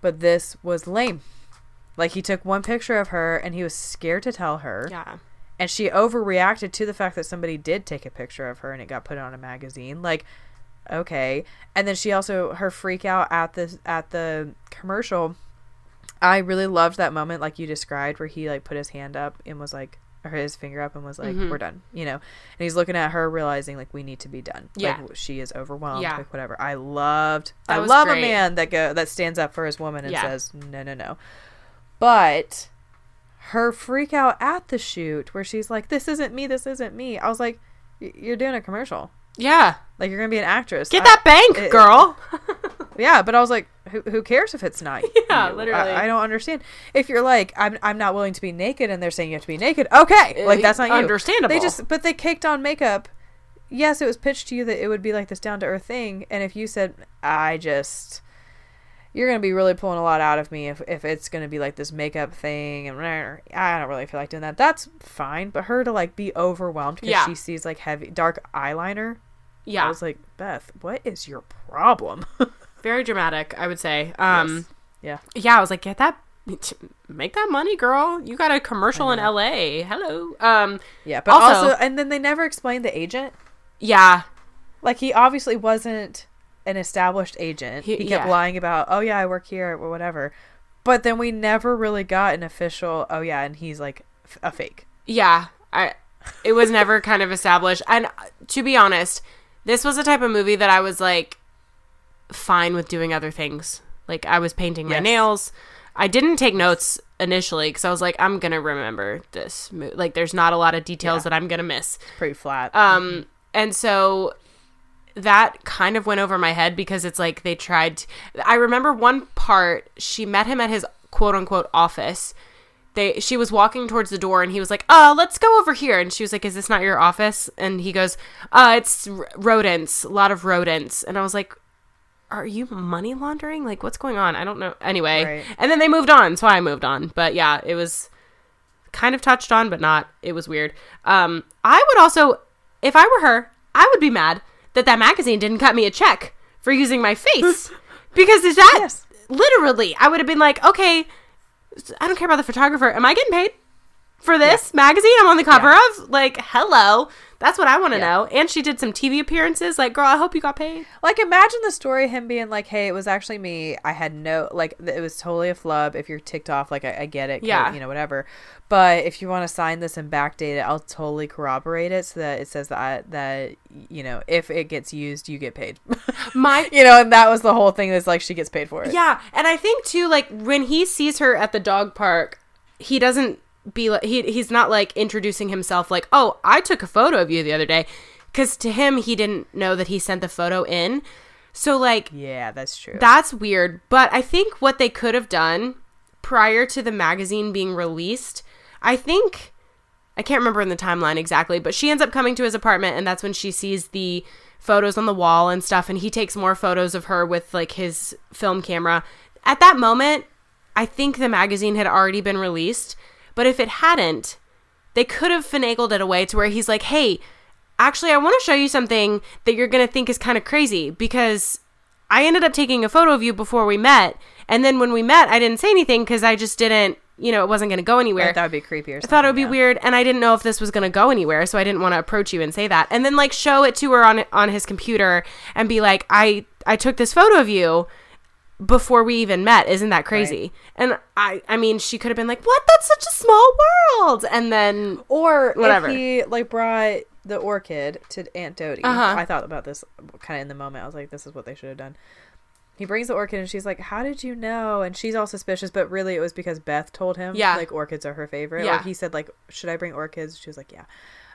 But this was lame. Like he took one picture of her and he was scared to tell her. Yeah. And she overreacted to the fact that somebody did take a picture of her and it got put on a magazine. Like, okay. And then she also her freak out at the at the commercial. I really loved that moment like you described where he like put his hand up and was like or his finger up and was like, Mhm. We're done, you know. And he's looking at her realizing like we need to be done. Yeah. Like she is overwhelmed, Yeah. like whatever. I loved That I love a man that go that stands up for his woman and Yeah. says, No, no, no. But her freak out at the shoot where she's like, "This isn't me. This isn't me." I was like, "Y- "You're doing a commercial. Yeah. Like you're gonna be an actress. Get I- that bank, it- girl. yeah." But I was like, "Who, who cares if it's not?" Yeah, you? literally. I, I don't understand. If you're like, "I'm I'm not willing to be naked," and they're saying you have to be naked, okay, uh, like that's not you. Understandable. They just but they caked on makeup. Yes, it was pitched to you that it would be like this down to earth thing, and if you said, "I just," you're gonna be really pulling a lot out of me if if it's gonna be like this makeup thing, and I don't really feel like doing that. That's fine, but her to like be overwhelmed because Yeah. she sees like heavy dark eyeliner. Yeah. I was like, Beth, what is your problem? Very dramatic, I would say. Um, yeah. yeah, I was like, get that, make that money, girl. You got a commercial in LA. Hello. Um, Yeah, but Also- also, and then they never explained the agent. yeah, Like he obviously wasn't an established agent. He- He, kept yeah. lying about, oh yeah, I work here or whatever. But then we never really got an official, oh yeah, and he's like f- a fake. yeah. I, it was never kind of established. And uh, to be honest, this was a type of movie that I was like fine with doing other things. Like I was painting my Yes. nails. I didn't take notes initially because I was like, I'm gonna remember this. mo- Like, there's not a lot of details Yeah. that I'm gonna miss. Pretty flat. Um, and so that kind of went over my head because it's like they tried. To, I remember one part. She met him at his quote unquote office. They she was walking towards the door and he was like, "Uh, let's go over here." And she was like, "Is this not your office?" And he goes, "Uh, it's r- rodents, a lot of rodents." And I was like. Are you money laundering? Like, what's going on? I don't know. Anyway, Right. and then they moved on, so I moved on. But yeah, it was kind of touched on, but not. It was weird. Um, I would also, if I were her, I would be mad that that magazine didn't cut me a check for using my face because is that Yes. literally? I would have been like, okay, I don't care about the photographer. Am I getting paid for this magazine? I'm on the cover of. Like, hello. That's what I want to Yeah. know. And she did some TV appearances. Like, girl, I hope you got paid. Like imagine the story him being like, "Hey, it was actually me. I had no like it was totally a flub. If you're ticked off, like I, I get it. Yeah. you know, whatever. But if you want to sign this and backdate it, I'll totally corroborate it so that it says that I, that you know if it gets used, you get paid. My you know, and that was the whole thing. Is like she gets paid for it. Yeah, and I think too, like when he sees her at the dog park, he doesn't be like he he's not like introducing himself like, oh, I took a photo of you the other day, because to him he didn't know that he sent the photo in, so like Yeah, that's true. that's weird. But I think what they could have done prior to the magazine being released, I think I can't remember in the timeline exactly, but she ends up coming to his apartment and that's when she sees the photos on the wall and stuff and he takes more photos of her with like his film camera. At that moment, I think the magazine had already been released, but if it hadn't, they could have finagled it away to where he's like, "Hey, actually I want to show you something that you're going to think is kind of crazy because I ended up taking a photo of you before we met, and then when we met, I didn't say anything because I just didn't, you know, it wasn't going to go anywhere. I thought it'd be creepy or I thought it would be yeah. weird, and I didn't know if this was going to go anywhere, so I didn't want to approach you and say that, and then like show it to her on on his computer and be like, I I took this photo of you before we even met. Isn't that crazy? And I I mean, she could have been like, what? That's such a small world, and then Or Whatever. if he like brought the orchid to Aunt Dodie. Uh-huh. I thought about this kind of in the moment. I was like, this is what they should have done. He brings the orchid and she's like, "How did you know?" And she's all suspicious, but really it was because Beth told him. Yeah. like orchids are her favorite. Yeah. Or he said like, "Should I bring orchids?" She was like, "Yeah."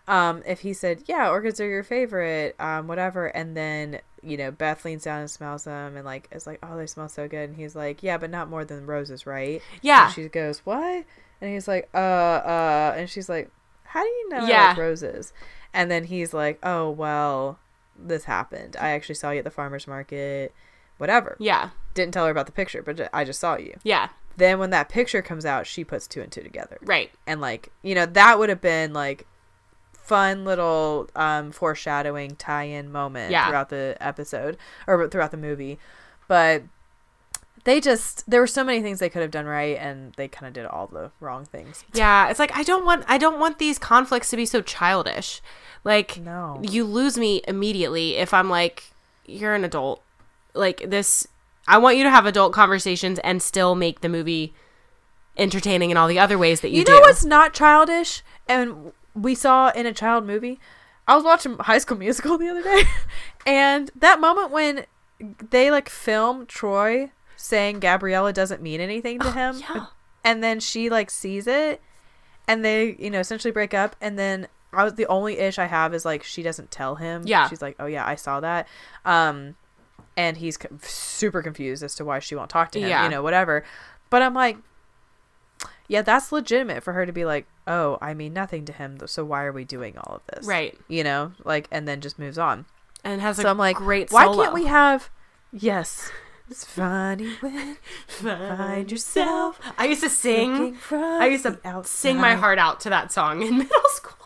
Um, if he said, "Yeah, orchids are your favorite," um, whatever, and then you know Beth leans down and smells them and like is like, "Oh, they smell so good," and he's like, "Yeah, but not more than roses, right?" Yeah. And she goes, "What?" And he's like, "Uh, uh," and she's like, "How do you know I Yeah. like roses?" And then he's like, "Oh, well, this happened. I actually saw you at the farmers market. Whatever. yeah, Didn't tell her about the picture, but I just saw you." yeah, Then when that picture comes out, she puts two and two together, right, and like you know that would have been like fun little um foreshadowing tie-in moment Yeah. throughout the episode or throughout the movie but they just there were so many things they could have done right and they kind of did all the wrong things yeah. It's like I don't want I don't want these conflicts to be so childish. Like No. you lose me immediately if I'm like you're an adult. Like this I want you to have adult conversations and still make the movie entertaining in all the other ways that you, do. you do. know what's not childish and we saw in a child movie i was watching high school musical the other day and that moment when they like film troy saying gabriella doesn't mean anything to him yeah. and then she like sees it and they you know essentially break up and then i was the only ish i have is like she doesn't tell him Yeah. she's like oh yeah i saw that um and he's co- super confused as to why she won't talk to him Yeah. you know whatever but i'm like yeah that's legitimate for her to be like oh i mean nothing to him so why are we doing all of this Right. you know like and then just moves on And has a so i'm like great why solo. can't we have yes it's funny when find yourself I used to sing I used to sing my heart out to that song in middle school.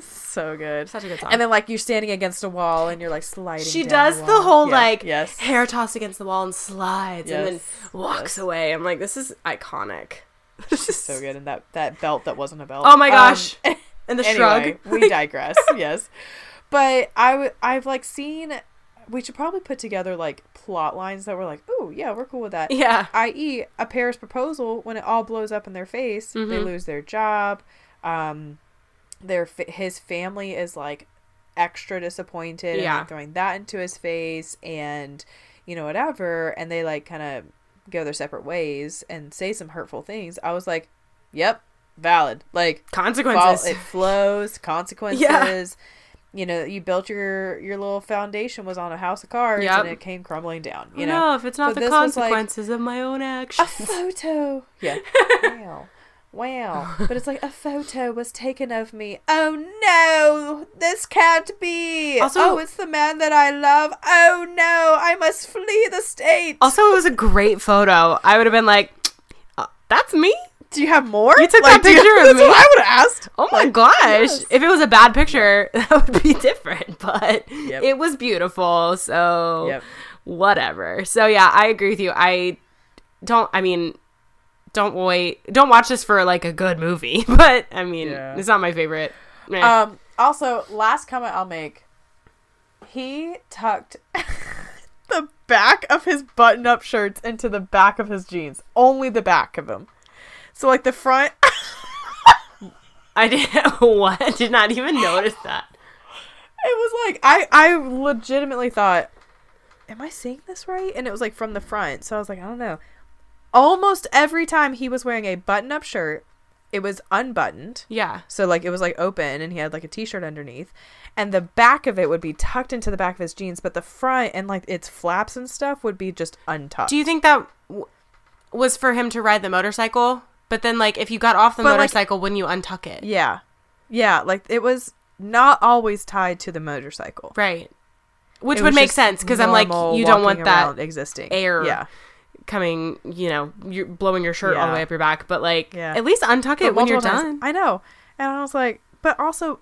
So good. Such a good song. And then like you're standing against a wall and you're like sliding. she does the, wall. whole Yeah. like yes. hair toss against the wall and slides and then walks Yes. away. I'm like, this is iconic. She's so good. And that that belt that wasn't a belt. Oh my Um, gosh. And the anyway, shrug. we digress. yes, but I w- I've like seen. We should probably put together like plot lines that were like, oh yeah, we're cool with that. yeah. I.e., a Paris proposal when it all blows up in their face, they Mhm. lose their job. Um, their his family is like extra disappointed Yeah. like, throwing that into his face, and you know whatever, and they like kind of go their separate ways and say some hurtful things. I was like, yep, valid. Like Consequences. Fall, it flows, consequences. yeah. You know, you built your your little foundation was on a house of cards Yep. and it came crumbling down. You know, know, if it's not So the was like- consequences of my own action a photo. Yeah. wow. Wow. But it's like a photo was taken of me. Oh no, this can't be. Also- oh, it's the man that I love. Oh no, I must flee the state. Also, it was a great photo. I would have been like, uh, "That's me." do you have more? You took that do you- picture of that's me? what I would have asked. Oh my Like, gosh! yes. If it was a bad picture, that would be different. But Yep. it was beautiful, so Yep. whatever. So yeah, I agree with you. I don't. I mean, don't wait. Don't watch this for like a good movie. But I mean, Yeah. it's not my favorite. Meh. Um. Also, last comment I'll make. He tucked the back of his button-up shirts into the back of his jeans. Only the back of them. So like the front. I did what? Did not even notice that. It was like I I legitimately thought, am I seeing this right? And it was like from the front. So I was like, I don't know. Almost every time he was wearing a button-up shirt, it was unbuttoned. Yeah. So like it was like open and he had like a t-shirt underneath. And the back of it would be tucked into the back of his jeans, but the front and like its flaps and stuff would be just untucked. Do you think that w- was for him to ride the motorcycle? But then, like, if you got off the But, like- motorcycle, wouldn't you untuck it? yeah. Yeah, like it was not always tied to the motorcycle. Right. Which It would make sense because I'm like, you don't want that existing air Yeah. Coming, you know, you're blowing your shirt all the way up your back. But like, Yeah. at least untuck But it when you're multiple done. I know. And I was like, but also,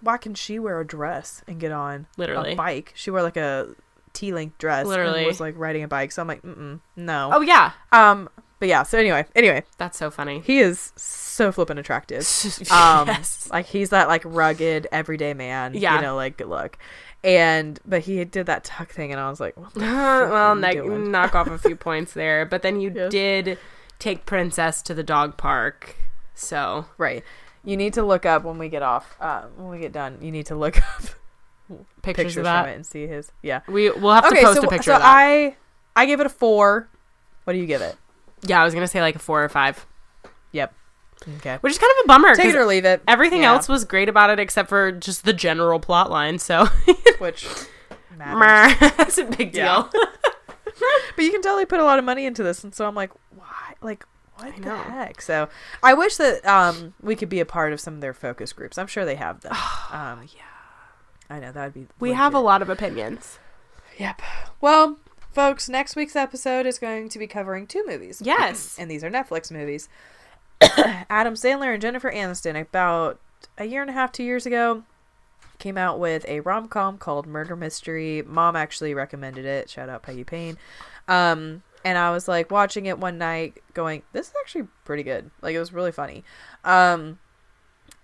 why can she wear a dress and get on Literally. a bike? She wore like a T-length dress Literally. and was like riding a bike. So I'm like, mm no. Oh yeah, Um, but yeah. So anyway, anyway, that's so funny. he is so flippin' attractive. Um, yes. like he's that like rugged everyday man. Yeah. You know, like good look. And but he did that tuck thing, and I was like, what the frick well, are you like, doing? knock off a few points there. But then you Yes. did take Princess to the dog park. So right. You need to look up when we get off. Uh, when we get done, you need to look up pictures, pictures of from that. it and see his. Yeah. We we'll have to post so a picture so of that. I I give it a four. What do you give it? yeah, I was gonna say like a four or five, Yep. Okay. which is kind of a bummer Take it or leave it. everything Yeah. else was great about it except for just the general plot line. So which matters. that's a big Yeah. deal. But you can tell they put a lot of money into this, and so I'm like, why? Like, what I the know. heck? So I wish that um we could be a part of some of their focus groups. I'm sure they have them. um, yeah. I know that would be. we have a lot of opinions. Yep. Well, folks, next week's episode is going to be covering two movies. Yes. and these are Netflix movies. Adam Sandler and Jennifer Aniston, about a year and a half, two years ago, came out with a rom com called Murder Mystery. Mom actually recommended it. Shout out Peggy Payne. Um, and I was like watching it one night, going, "This is actually pretty good. Like it was really funny." Um,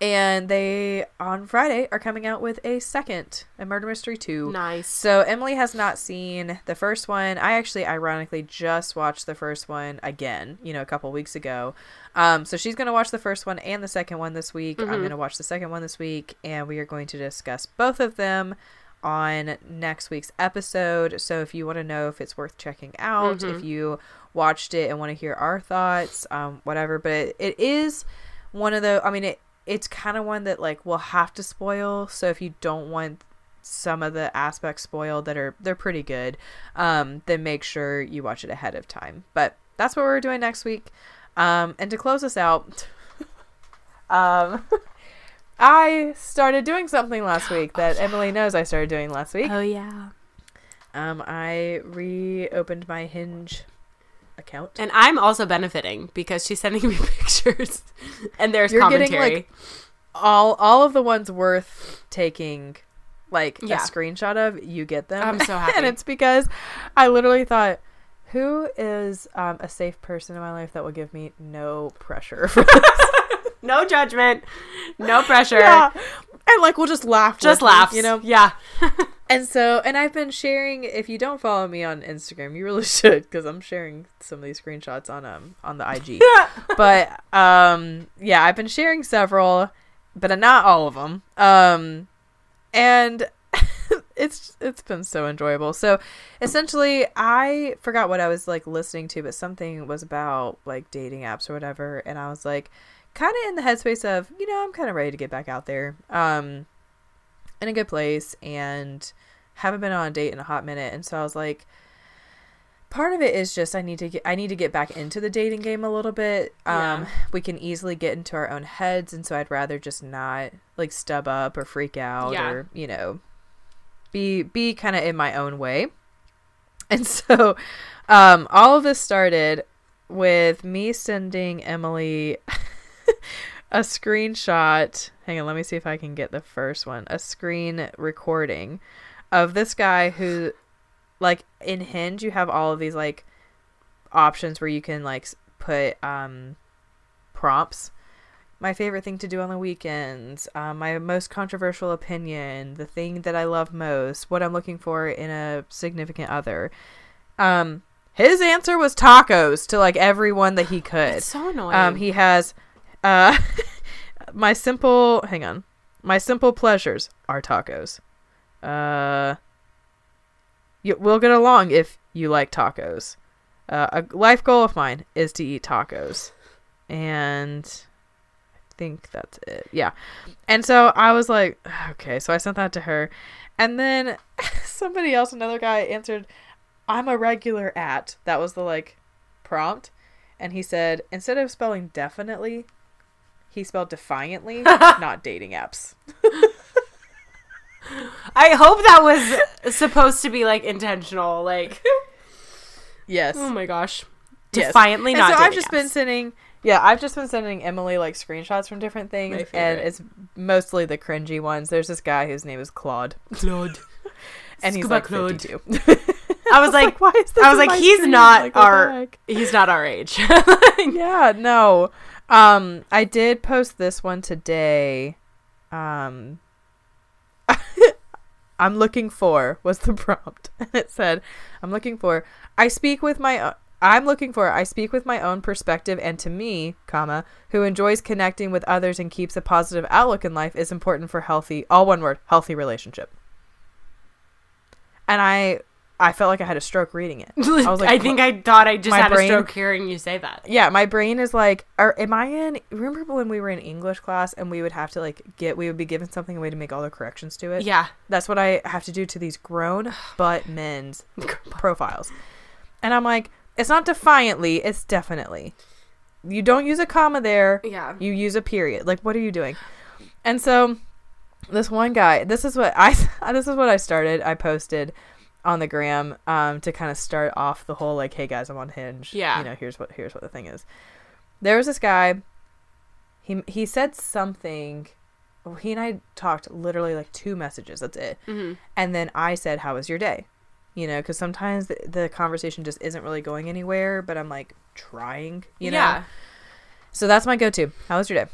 and they on Friday are coming out with a second, a Murder Mystery two. Nice. So Emily has not seen the first one. I actually ironically just watched the first one again, you know, a couple weeks ago. Um, so she's gonna watch the first one and the second one this week. I'm Mhm. gonna watch the second one this week, and we are going to discuss both of them on next week's episode. So if you want to know if it's worth checking out, Mhm. if you watched it and want to hear our thoughts, um, whatever. But it, it is one of the. I mean, it it's kind of one that like we'll have to spoil. So if you don't want some of the aspects spoiled that are they're pretty good, um, then make sure you watch it ahead of time. But that's what we're doing next week. Um, and to close us out, um, I started doing something last week that Emily knows I started doing last week. Oh yeah. Um, I reopened my Hinge account. And I'm also benefiting because she's sending me pictures and there's You're getting, commentary. like, all all of the ones worth taking like Yeah. a screenshot of, you get them. I'm so happy. and it's because I literally thought, who is um, a safe person in my life that will give me no pressure? No judgment, no pressure. yeah. And like we'll just laugh. Just laugh, you know. Yeah. And so, and I've been sharing. If you don't follow me on Instagram, you really should, because I'm sharing some of these screenshots on um on the IG. but um, yeah, I've been sharing several, but not all of them. Um, and it's it's been so enjoyable. So essentially, I forgot what I was like listening to, but something was about like dating apps or whatever, and I was like, kind of in the headspace of, you know, I'm kind of ready to get back out there. Um, in a good place and haven't been on a date in a hot minute and so I was like part of it is just I need to get I need to get back into the dating game a little bit. Um Yeah. we can easily get into our own heads and so I'd rather just not like stub up or freak out Yeah. or, you know, be be kind of in my own way. And so um all of this started with me sending Emily a screenshot. Hang on, let me see if I can get the first one. A screen recording of this guy who like in Hinge you have all of these like options where you can like put um prompts. My favorite thing to do on the weekends, um, my most controversial opinion, the thing that I love most, what I'm looking for in a significant other. Um, his answer was tacos to like everyone that he could. It's so annoying. Um, he has uh, my simple. Hang on, my simple pleasures are tacos. Uh, you, we'll get along if you like tacos. Uh, a life goal of mine is to eat tacos, and I think that's it. Yeah, and so I was like, okay, so I sent that to her, and then somebody else, another guy, answered, "I'm a regular at." That was the like prompt and he said instead of spelling definitely he spelled defiantly not dating apps I hope that was supposed to be like intentional. Like, yes oh my gosh, Yes. defiantly and not. so i've just been sending yeah i've just been sending emily like screenshots from different things and it's mostly the cringy ones there's this guy whose name is claude Claude. and he's Scuba like Claude. 52 I was like, why is this I was like, he's screen? not Like, our, he's not our age. yeah no um i did post this one today. Um i'm looking for was the prompt. And it said i'm looking for i speak with my o- i'm looking for i speak with my own perspective and to me comma who enjoys connecting with others and keeps a positive outlook in life is important for healthy all one word healthy relationship. And i i felt like i had a stroke reading it I, was like, think I thought I just had brain- a stroke hearing you say that. yeah, my brain is like, are am I in? Remember when we were in English class and we would have to like get, we would be given something away to make all the corrections to it. Yeah. that's what I have to do to these grown but men's profiles, and I'm like, it's not defiantly, it's definitely. You don't use a comma there. Yeah. You use a period. Like, what are you doing? And so, this one guy, this is what I, this is what I started. I posted on the gram um, to kind of start off the whole like, hey guys, I'm on Hinge. Yeah. You know, here's what here's what the thing is. There was this guy. He he said something. He and I talked literally like two messages. That's it. hmm And then I said, "How was your day?" You know, because sometimes the, the conversation just isn't really going anywhere. But I'm like trying. You know. yeah. So that's my go-to. How was your day?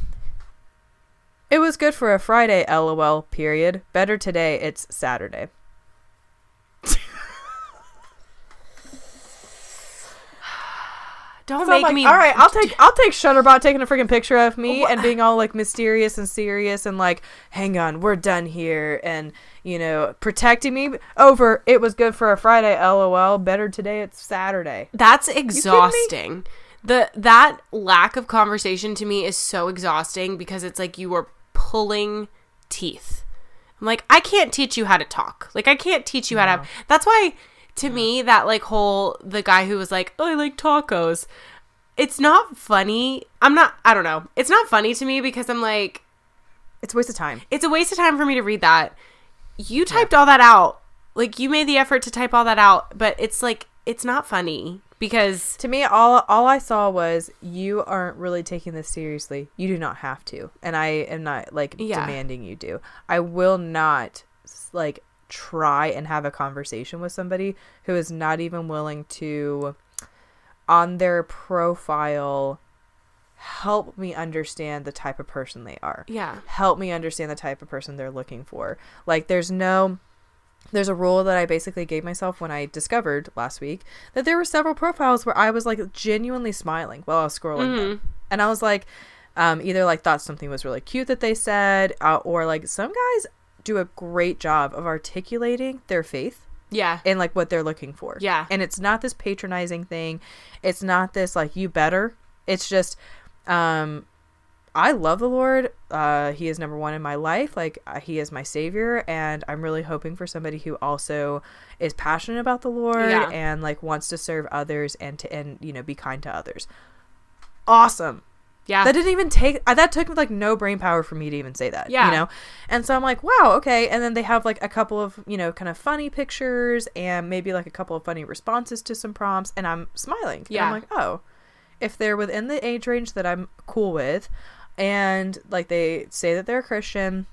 It was good for a Friday, lol, period. Better today, it's Saturday. Don't So make like, me. all right, I'll take I'll take Shutterbot taking a freaking picture of me and being all like mysterious and serious and like, hang on, we're done here and you know, protecting me over it was good for a Friday, lol. Better today, it's Saturday. That's exhausting. The that lack of conversation to me is so exhausting because it's like you are pulling teeth. I'm like, I can't teach you how to talk. Like I can't teach you how to have that's why to me that like whole the guy who was like, Oh, I like tacos. It's not funny. I'm not I don't know. It's not funny to me because I'm like, It's a waste of time. it's a waste of time for me to read that. You typed all that out. Like you made the effort to type all that out, but it's like it's not funny because To me, all all I saw was you aren't really taking this seriously. You do not have to, and I am not like Yeah. demanding you do. I will not like try and have a conversation with somebody who is not even willing to, on their profile, help me understand the type of person they are yeah, help me understand the type of person they're looking for. Like there's no there's a rule that I basically gave myself when I discovered last week that there were several profiles where I was like genuinely smiling while I was scrolling them. And I was like um, either like thought something was really cute that they said uh, or like some guys do a great job of articulating their faith yeah, and like what they're looking for. Yeah. And it's not this patronizing thing. It's not this like you better. It's just um I love the Lord. Uh he is number 1 in my life. Like uh, he is my savior and I'm really hoping for somebody who also is passionate about the Lord Yeah. and like wants to serve others and to and you know be kind to others. Awesome. Yeah. That didn't even take uh, that took like no brain power for me to even say that. Yeah. You know? And so I'm like, wow, okay. And then they have like a couple of, you know, kind of funny pictures and maybe like a couple of funny responses to some prompts and I'm smiling. And Yeah. I'm like, oh. If they're within the age range that I'm cool with and like they say that they're a Christian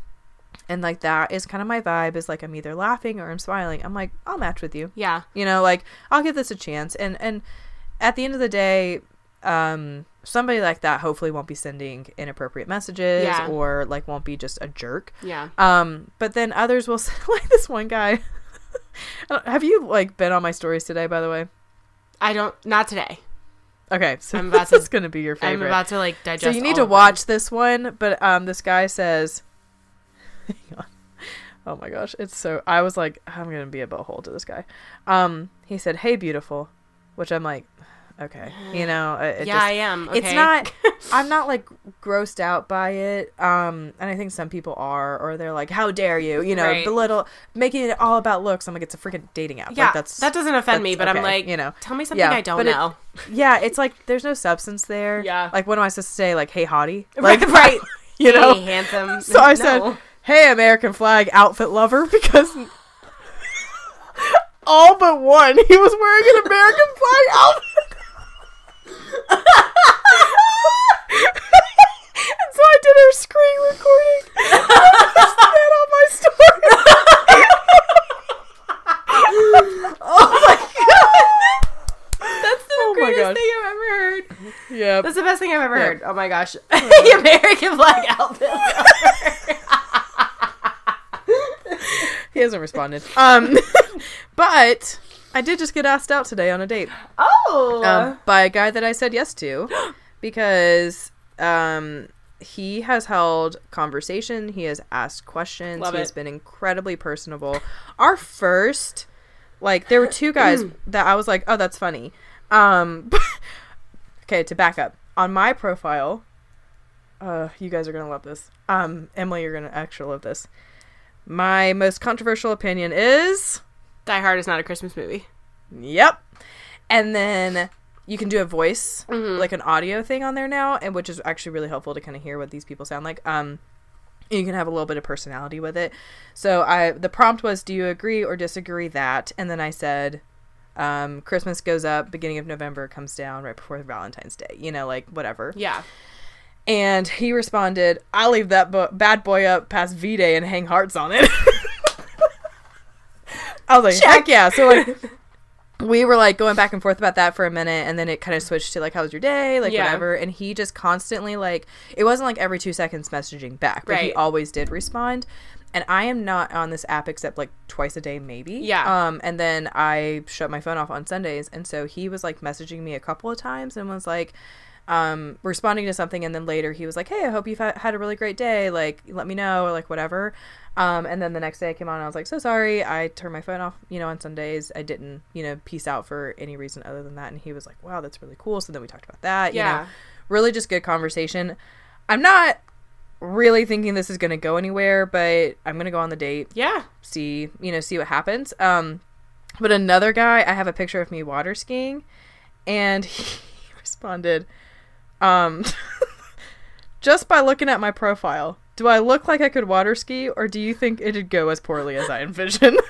and like that is kind of my vibe is like I'm either laughing or I'm smiling. I'm like, I'll match with you yeah, you know like i'll give this a chance and and at the end of the day um somebody like that hopefully won't be sending inappropriate messages Yeah. or like won't be just a jerk yeah. um but then others will say like this one guy have you like been on my stories today by the way I don't. Not today. okay so I'm about this to- is gonna be your favorite I'm about to like digest. so you need to of them. watch this one but um this guy says hang on oh my gosh it's so i was like i'm gonna be a butthole to this guy um he said hey beautiful which i'm like okay you know it, it yeah, just- I am. it's not i'm not like grossed out by it um and i think some people are or they're like how dare you you know Right. belittle making it all about looks i'm like it's a freaking dating app Yeah, like that's that doesn't offend me, but I'm like, you know tell me something Yeah, I don't but it- know. yeah it's like there's no substance there Yeah. like what am i supposed to say like hey hottie Right, like right. you know hey, handsome. So I No. said, "Hey, American flag outfit lover," because all but one, he was wearing an American flag outfit. And so I did her screen recording. And I posted that on my story. oh my god, that's the Oh greatest thing I've ever heard. yeah, That's the best thing I've ever Yeah. heard. Oh my gosh, the American flag outfit. he hasn't responded. Um, but I did just get asked out today on a date. oh, um, by a guy that I said yes to because um, he has held conversation. He has asked questions. Love he has been incredibly personable. Our first, like, there were two guys that I was like, oh, that's funny. Um, okay, to back up on my profile, uh, you guys are gonna love this. Um, Emily, you're gonna actually love this. My most controversial opinion is Die Hard is not a Christmas movie. Yep. And then you can do a voice, Mhm. like an audio thing on there now, and which is actually really helpful to kind of hear what these people sound like. Um, you can have a little bit of personality with it. So I the prompt was, "Do you agree or disagree that?" And then I said, um, "Christmas goes up, beginning of November comes down right before Valentine's Day. You know, like whatever." Yeah, And he responded, "I'll leave that bo- bad boy up past V Day and hang hearts on it." I was like, "Heck yeah!" So like, we were like going back and forth about that for a minute, and then it kind of switched to like, "How was your day?" Like Yeah. whatever. And he just constantly like, it wasn't like every two seconds messaging back, but he always did respond. And I am not on this app except like twice a day, maybe. Yeah. Um, and then I shut my phone off on Sundays, and so he was like messaging me a couple of times and was like, um, responding to something, and then later he was like, "Hey, I hope you've ha- had a really great day. Like, let me know, or like whatever." Um, and then the next day I came on, and I was like, "So sorry, I turned my phone off. You know, on Sundays, I didn't, you know, peace out for any reason other than that." And he was like, "Wow, that's really cool." So then we talked about that. You Yeah. know, really just good conversation. I'm not really thinking this is going to go anywhere, but I'm going to go on the date yeah. see you know see what happens um but another guy i have a picture of me water skiing and he responded um just by looking at my profile do i look like i could water ski or do you think it'd go as poorly as i envision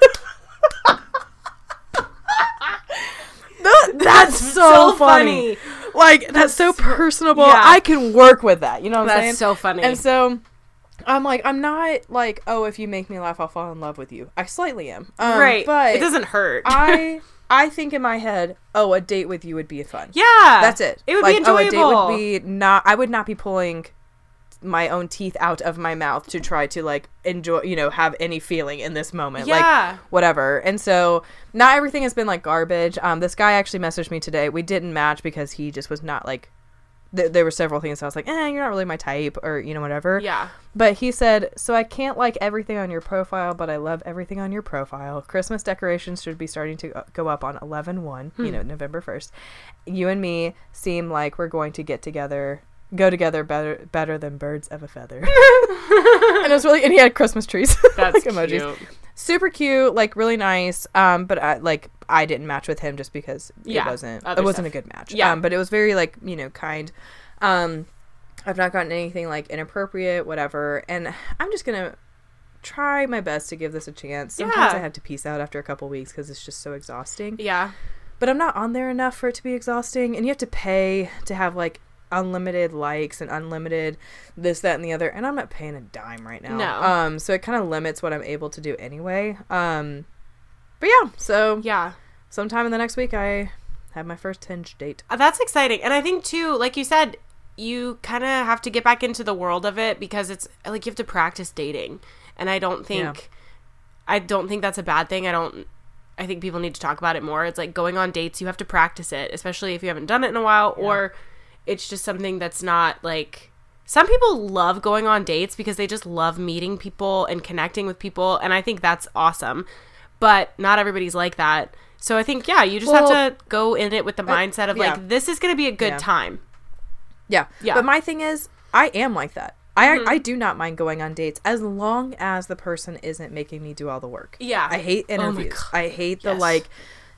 the, That's so, funny. Like that's, so personable. yeah. I can work with that. You know what I'm saying? That's so funny. And so I'm like, I'm not like, oh, if you make me laugh, I'll fall in love with you. I slightly am. Um, right. But it doesn't hurt. I I think in my head, oh, a date with you would be fun. yeah. That's it. It would like, be Oh, a date would be not. I would not be pulling my own teeth out of my mouth to try to like enjoy, you know, have any feeling in this moment. Yeah. Like whatever. And so not everything has been like garbage. Um, this guy actually messaged me today. We didn't match because he just was not like. Th- there were several things I was like, eh, you're not really my type, or you know, whatever. Yeah. But he said, so I can't like everything on your profile, but I love everything on your profile. Christmas decorations should be starting to go- go up on 11 1, you know, November 1st. You and me seem like we're going to get together, go together better better than birds of a feather. and it was really, and he had Christmas trees. That's like emojis. cute. Super cute, like really nice. Um, but I, like I didn't match with him just because Yeah, it wasn't it wasn't stuff. a good match. Yeah. Um, but it was very like you know kind. Um, I've not gotten anything like inappropriate, whatever, and I'm just gonna try my best to give this a chance. Sometimes Yeah. I have to peace out after a couple weeks because it's just so exhausting. Yeah. But I'm not on there enough for it to be exhausting, and you have to pay to have like unlimited likes and unlimited this, that, and the other, and I'm not paying a dime right now. No. Um, so it kind of limits what I'm able to do anyway. Um, but yeah, so Yeah. sometime in the next week I have my first hinge date. Uh, That's exciting. And I think too, like you said, you kind of have to get back into the world of it because it's like you have to practice dating. And I don't think I don't think that's a bad thing. I don't I think people need to talk about it more. It's like going on dates, you have to practice it, especially if you haven't done it in a while or it's just something that's not like some people love going on dates because they just love meeting people and connecting with people and I think that's awesome. But not everybody's like that. So I think yeah, you just Well, have to go in it with the mindset of yeah. like this is going to be a good Yeah. time. Yeah. Yeah. But my thing is, I am like that. I mm-hmm. I do not mind going on dates as long as the person isn't making me do all the work. Yeah. I hate Oh interviews. God. I hate the Yes. like.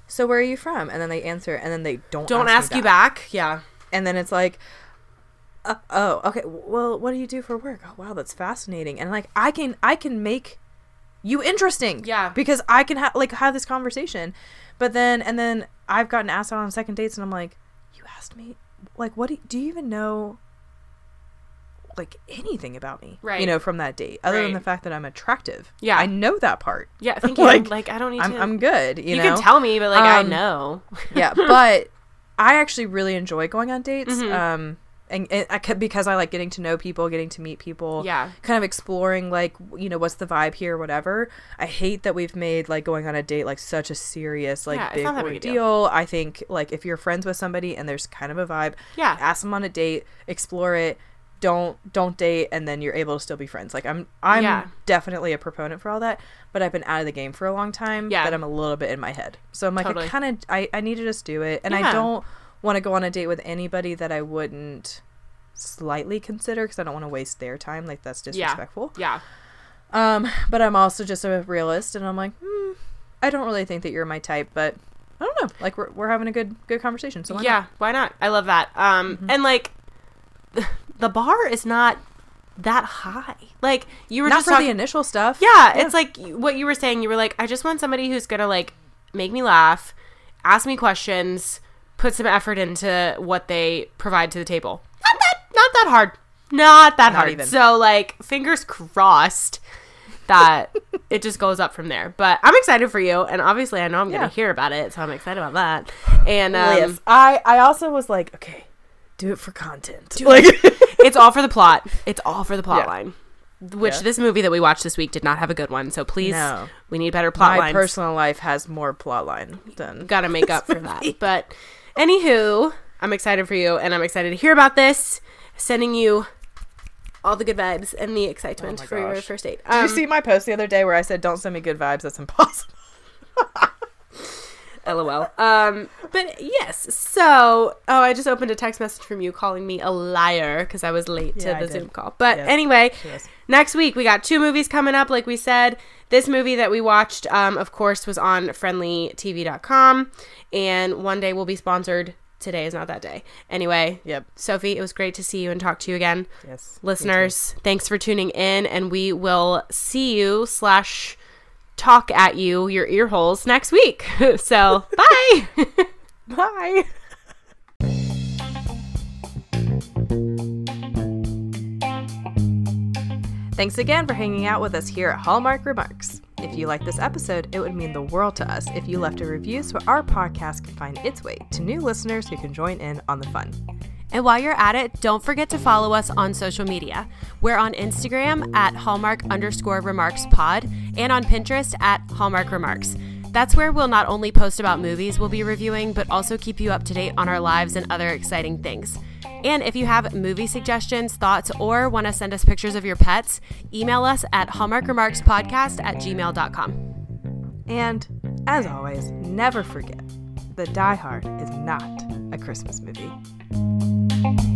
So where are you from? And then they answer, and then they don't Don't ask, ask, you back. Yeah. And then it's like, uh, oh, okay. Well, what do you do for work? Oh, wow, that's fascinating. And like, I can I can make you interesting. Yeah. Because I can have like have this conversation, but then and then I've gotten asked out on second dates, and I'm like, you asked me, like, what do you, do you even know? Like anything about me, Right. You know, from that date, other than the fact that I'm attractive. Yeah. I know that part. Yeah, thank you. Like, Like, I don't need I'm to I'm good. You, You, know, can tell me, but like I Um, know. yeah, but I actually really enjoy going on dates. Mhm. Um, and, and I because I like getting to know people, getting to meet people. Yeah. Kind of exploring like you know what's the vibe here, whatever. I hate that we've made like going on a date like such a serious like Yeah, big deal. I think like if you're friends with somebody and there's kind of a vibe, Yeah. ask them on a date, explore it. Don't don't date and then you're able to still be friends. Like I'm I'm Yeah. definitely a proponent for all that, but I've been out of the game for a long time. Yeah. that I'm a little bit in my head. So I'm like Totally. I kind of I I need to just do it, and Yeah. I don't want to go on a date with anybody that I wouldn't slightly consider because I don't want to waste their time. Like that's disrespectful. Yeah. yeah Um, but I'm also just a realist, and I'm like, hmm, I don't really think that you're my type, but I don't know. Like we're we're having a good good conversation. So why yeah. not? Mm-hmm. Why not? I love that. Um, and like the bar is not that high. Like you were not just for talking. the initial stuff. yeah, it's like what you were saying. You were like, I just want somebody who's gonna like make me laugh, ask me questions, put some effort into what they provide to the table. Not that, not that hard. Not that Not hard. even. So like, fingers crossed that it just goes up from there. But I'm excited for you, and obviously I know I'm Yeah. gonna hear about it, so I'm excited about that. And um, yes. I I also was like, okay, do it for content. Do like, it's all for the plot. It's all for the plot Yeah. line. Which Yeah. this movie that we watched this week did not have a good one. So please, No. we need better plot my lines. personal life has more plot line than Got to make up for that. But anywho, I'm excited for you, and I'm excited to hear about this. Sending you all the good vibes and the excitement Oh my for your first date. Did you Um, see my post the other day where I said, "Don't send me good vibes"? That's impossible. LOL. Um, but yes. So, oh, I just opened a text message from you calling me a liar because I was late Yeah, to the. Zoom call. But anyway, next week we got two movies coming up. Like we said, this movie that we watched, um, of course, was on frndlytv.com, and one day we'll be sponsored. Today is not that day. Anyway, Yep. Sophie, it was great to see you and talk to you again. Yes. Listeners, thanks for tuning in, and we will see you slash talk at you, your ear holes, next week. so, bye. Bye. Thanks again for hanging out with us here at Hallmark Remarks. If you like this episode, it would mean the world to us if you left a review so our podcast can find its way to new listeners who can join in on the fun. And while you're at it, don't forget to follow us on social media. We're on Instagram at Hallmark underscore remarks pod and on Pinterest at Hallmark Remarks. That's where we'll not only post about movies we'll be reviewing, but also keep you up to date on our lives and other exciting things. And if you have movie suggestions, thoughts, or want to send us pictures of your pets, email us at hallmarkremarkspodcast at gmail.com. And as always, never forget that Die Hard is not a Christmas movie. Thank you.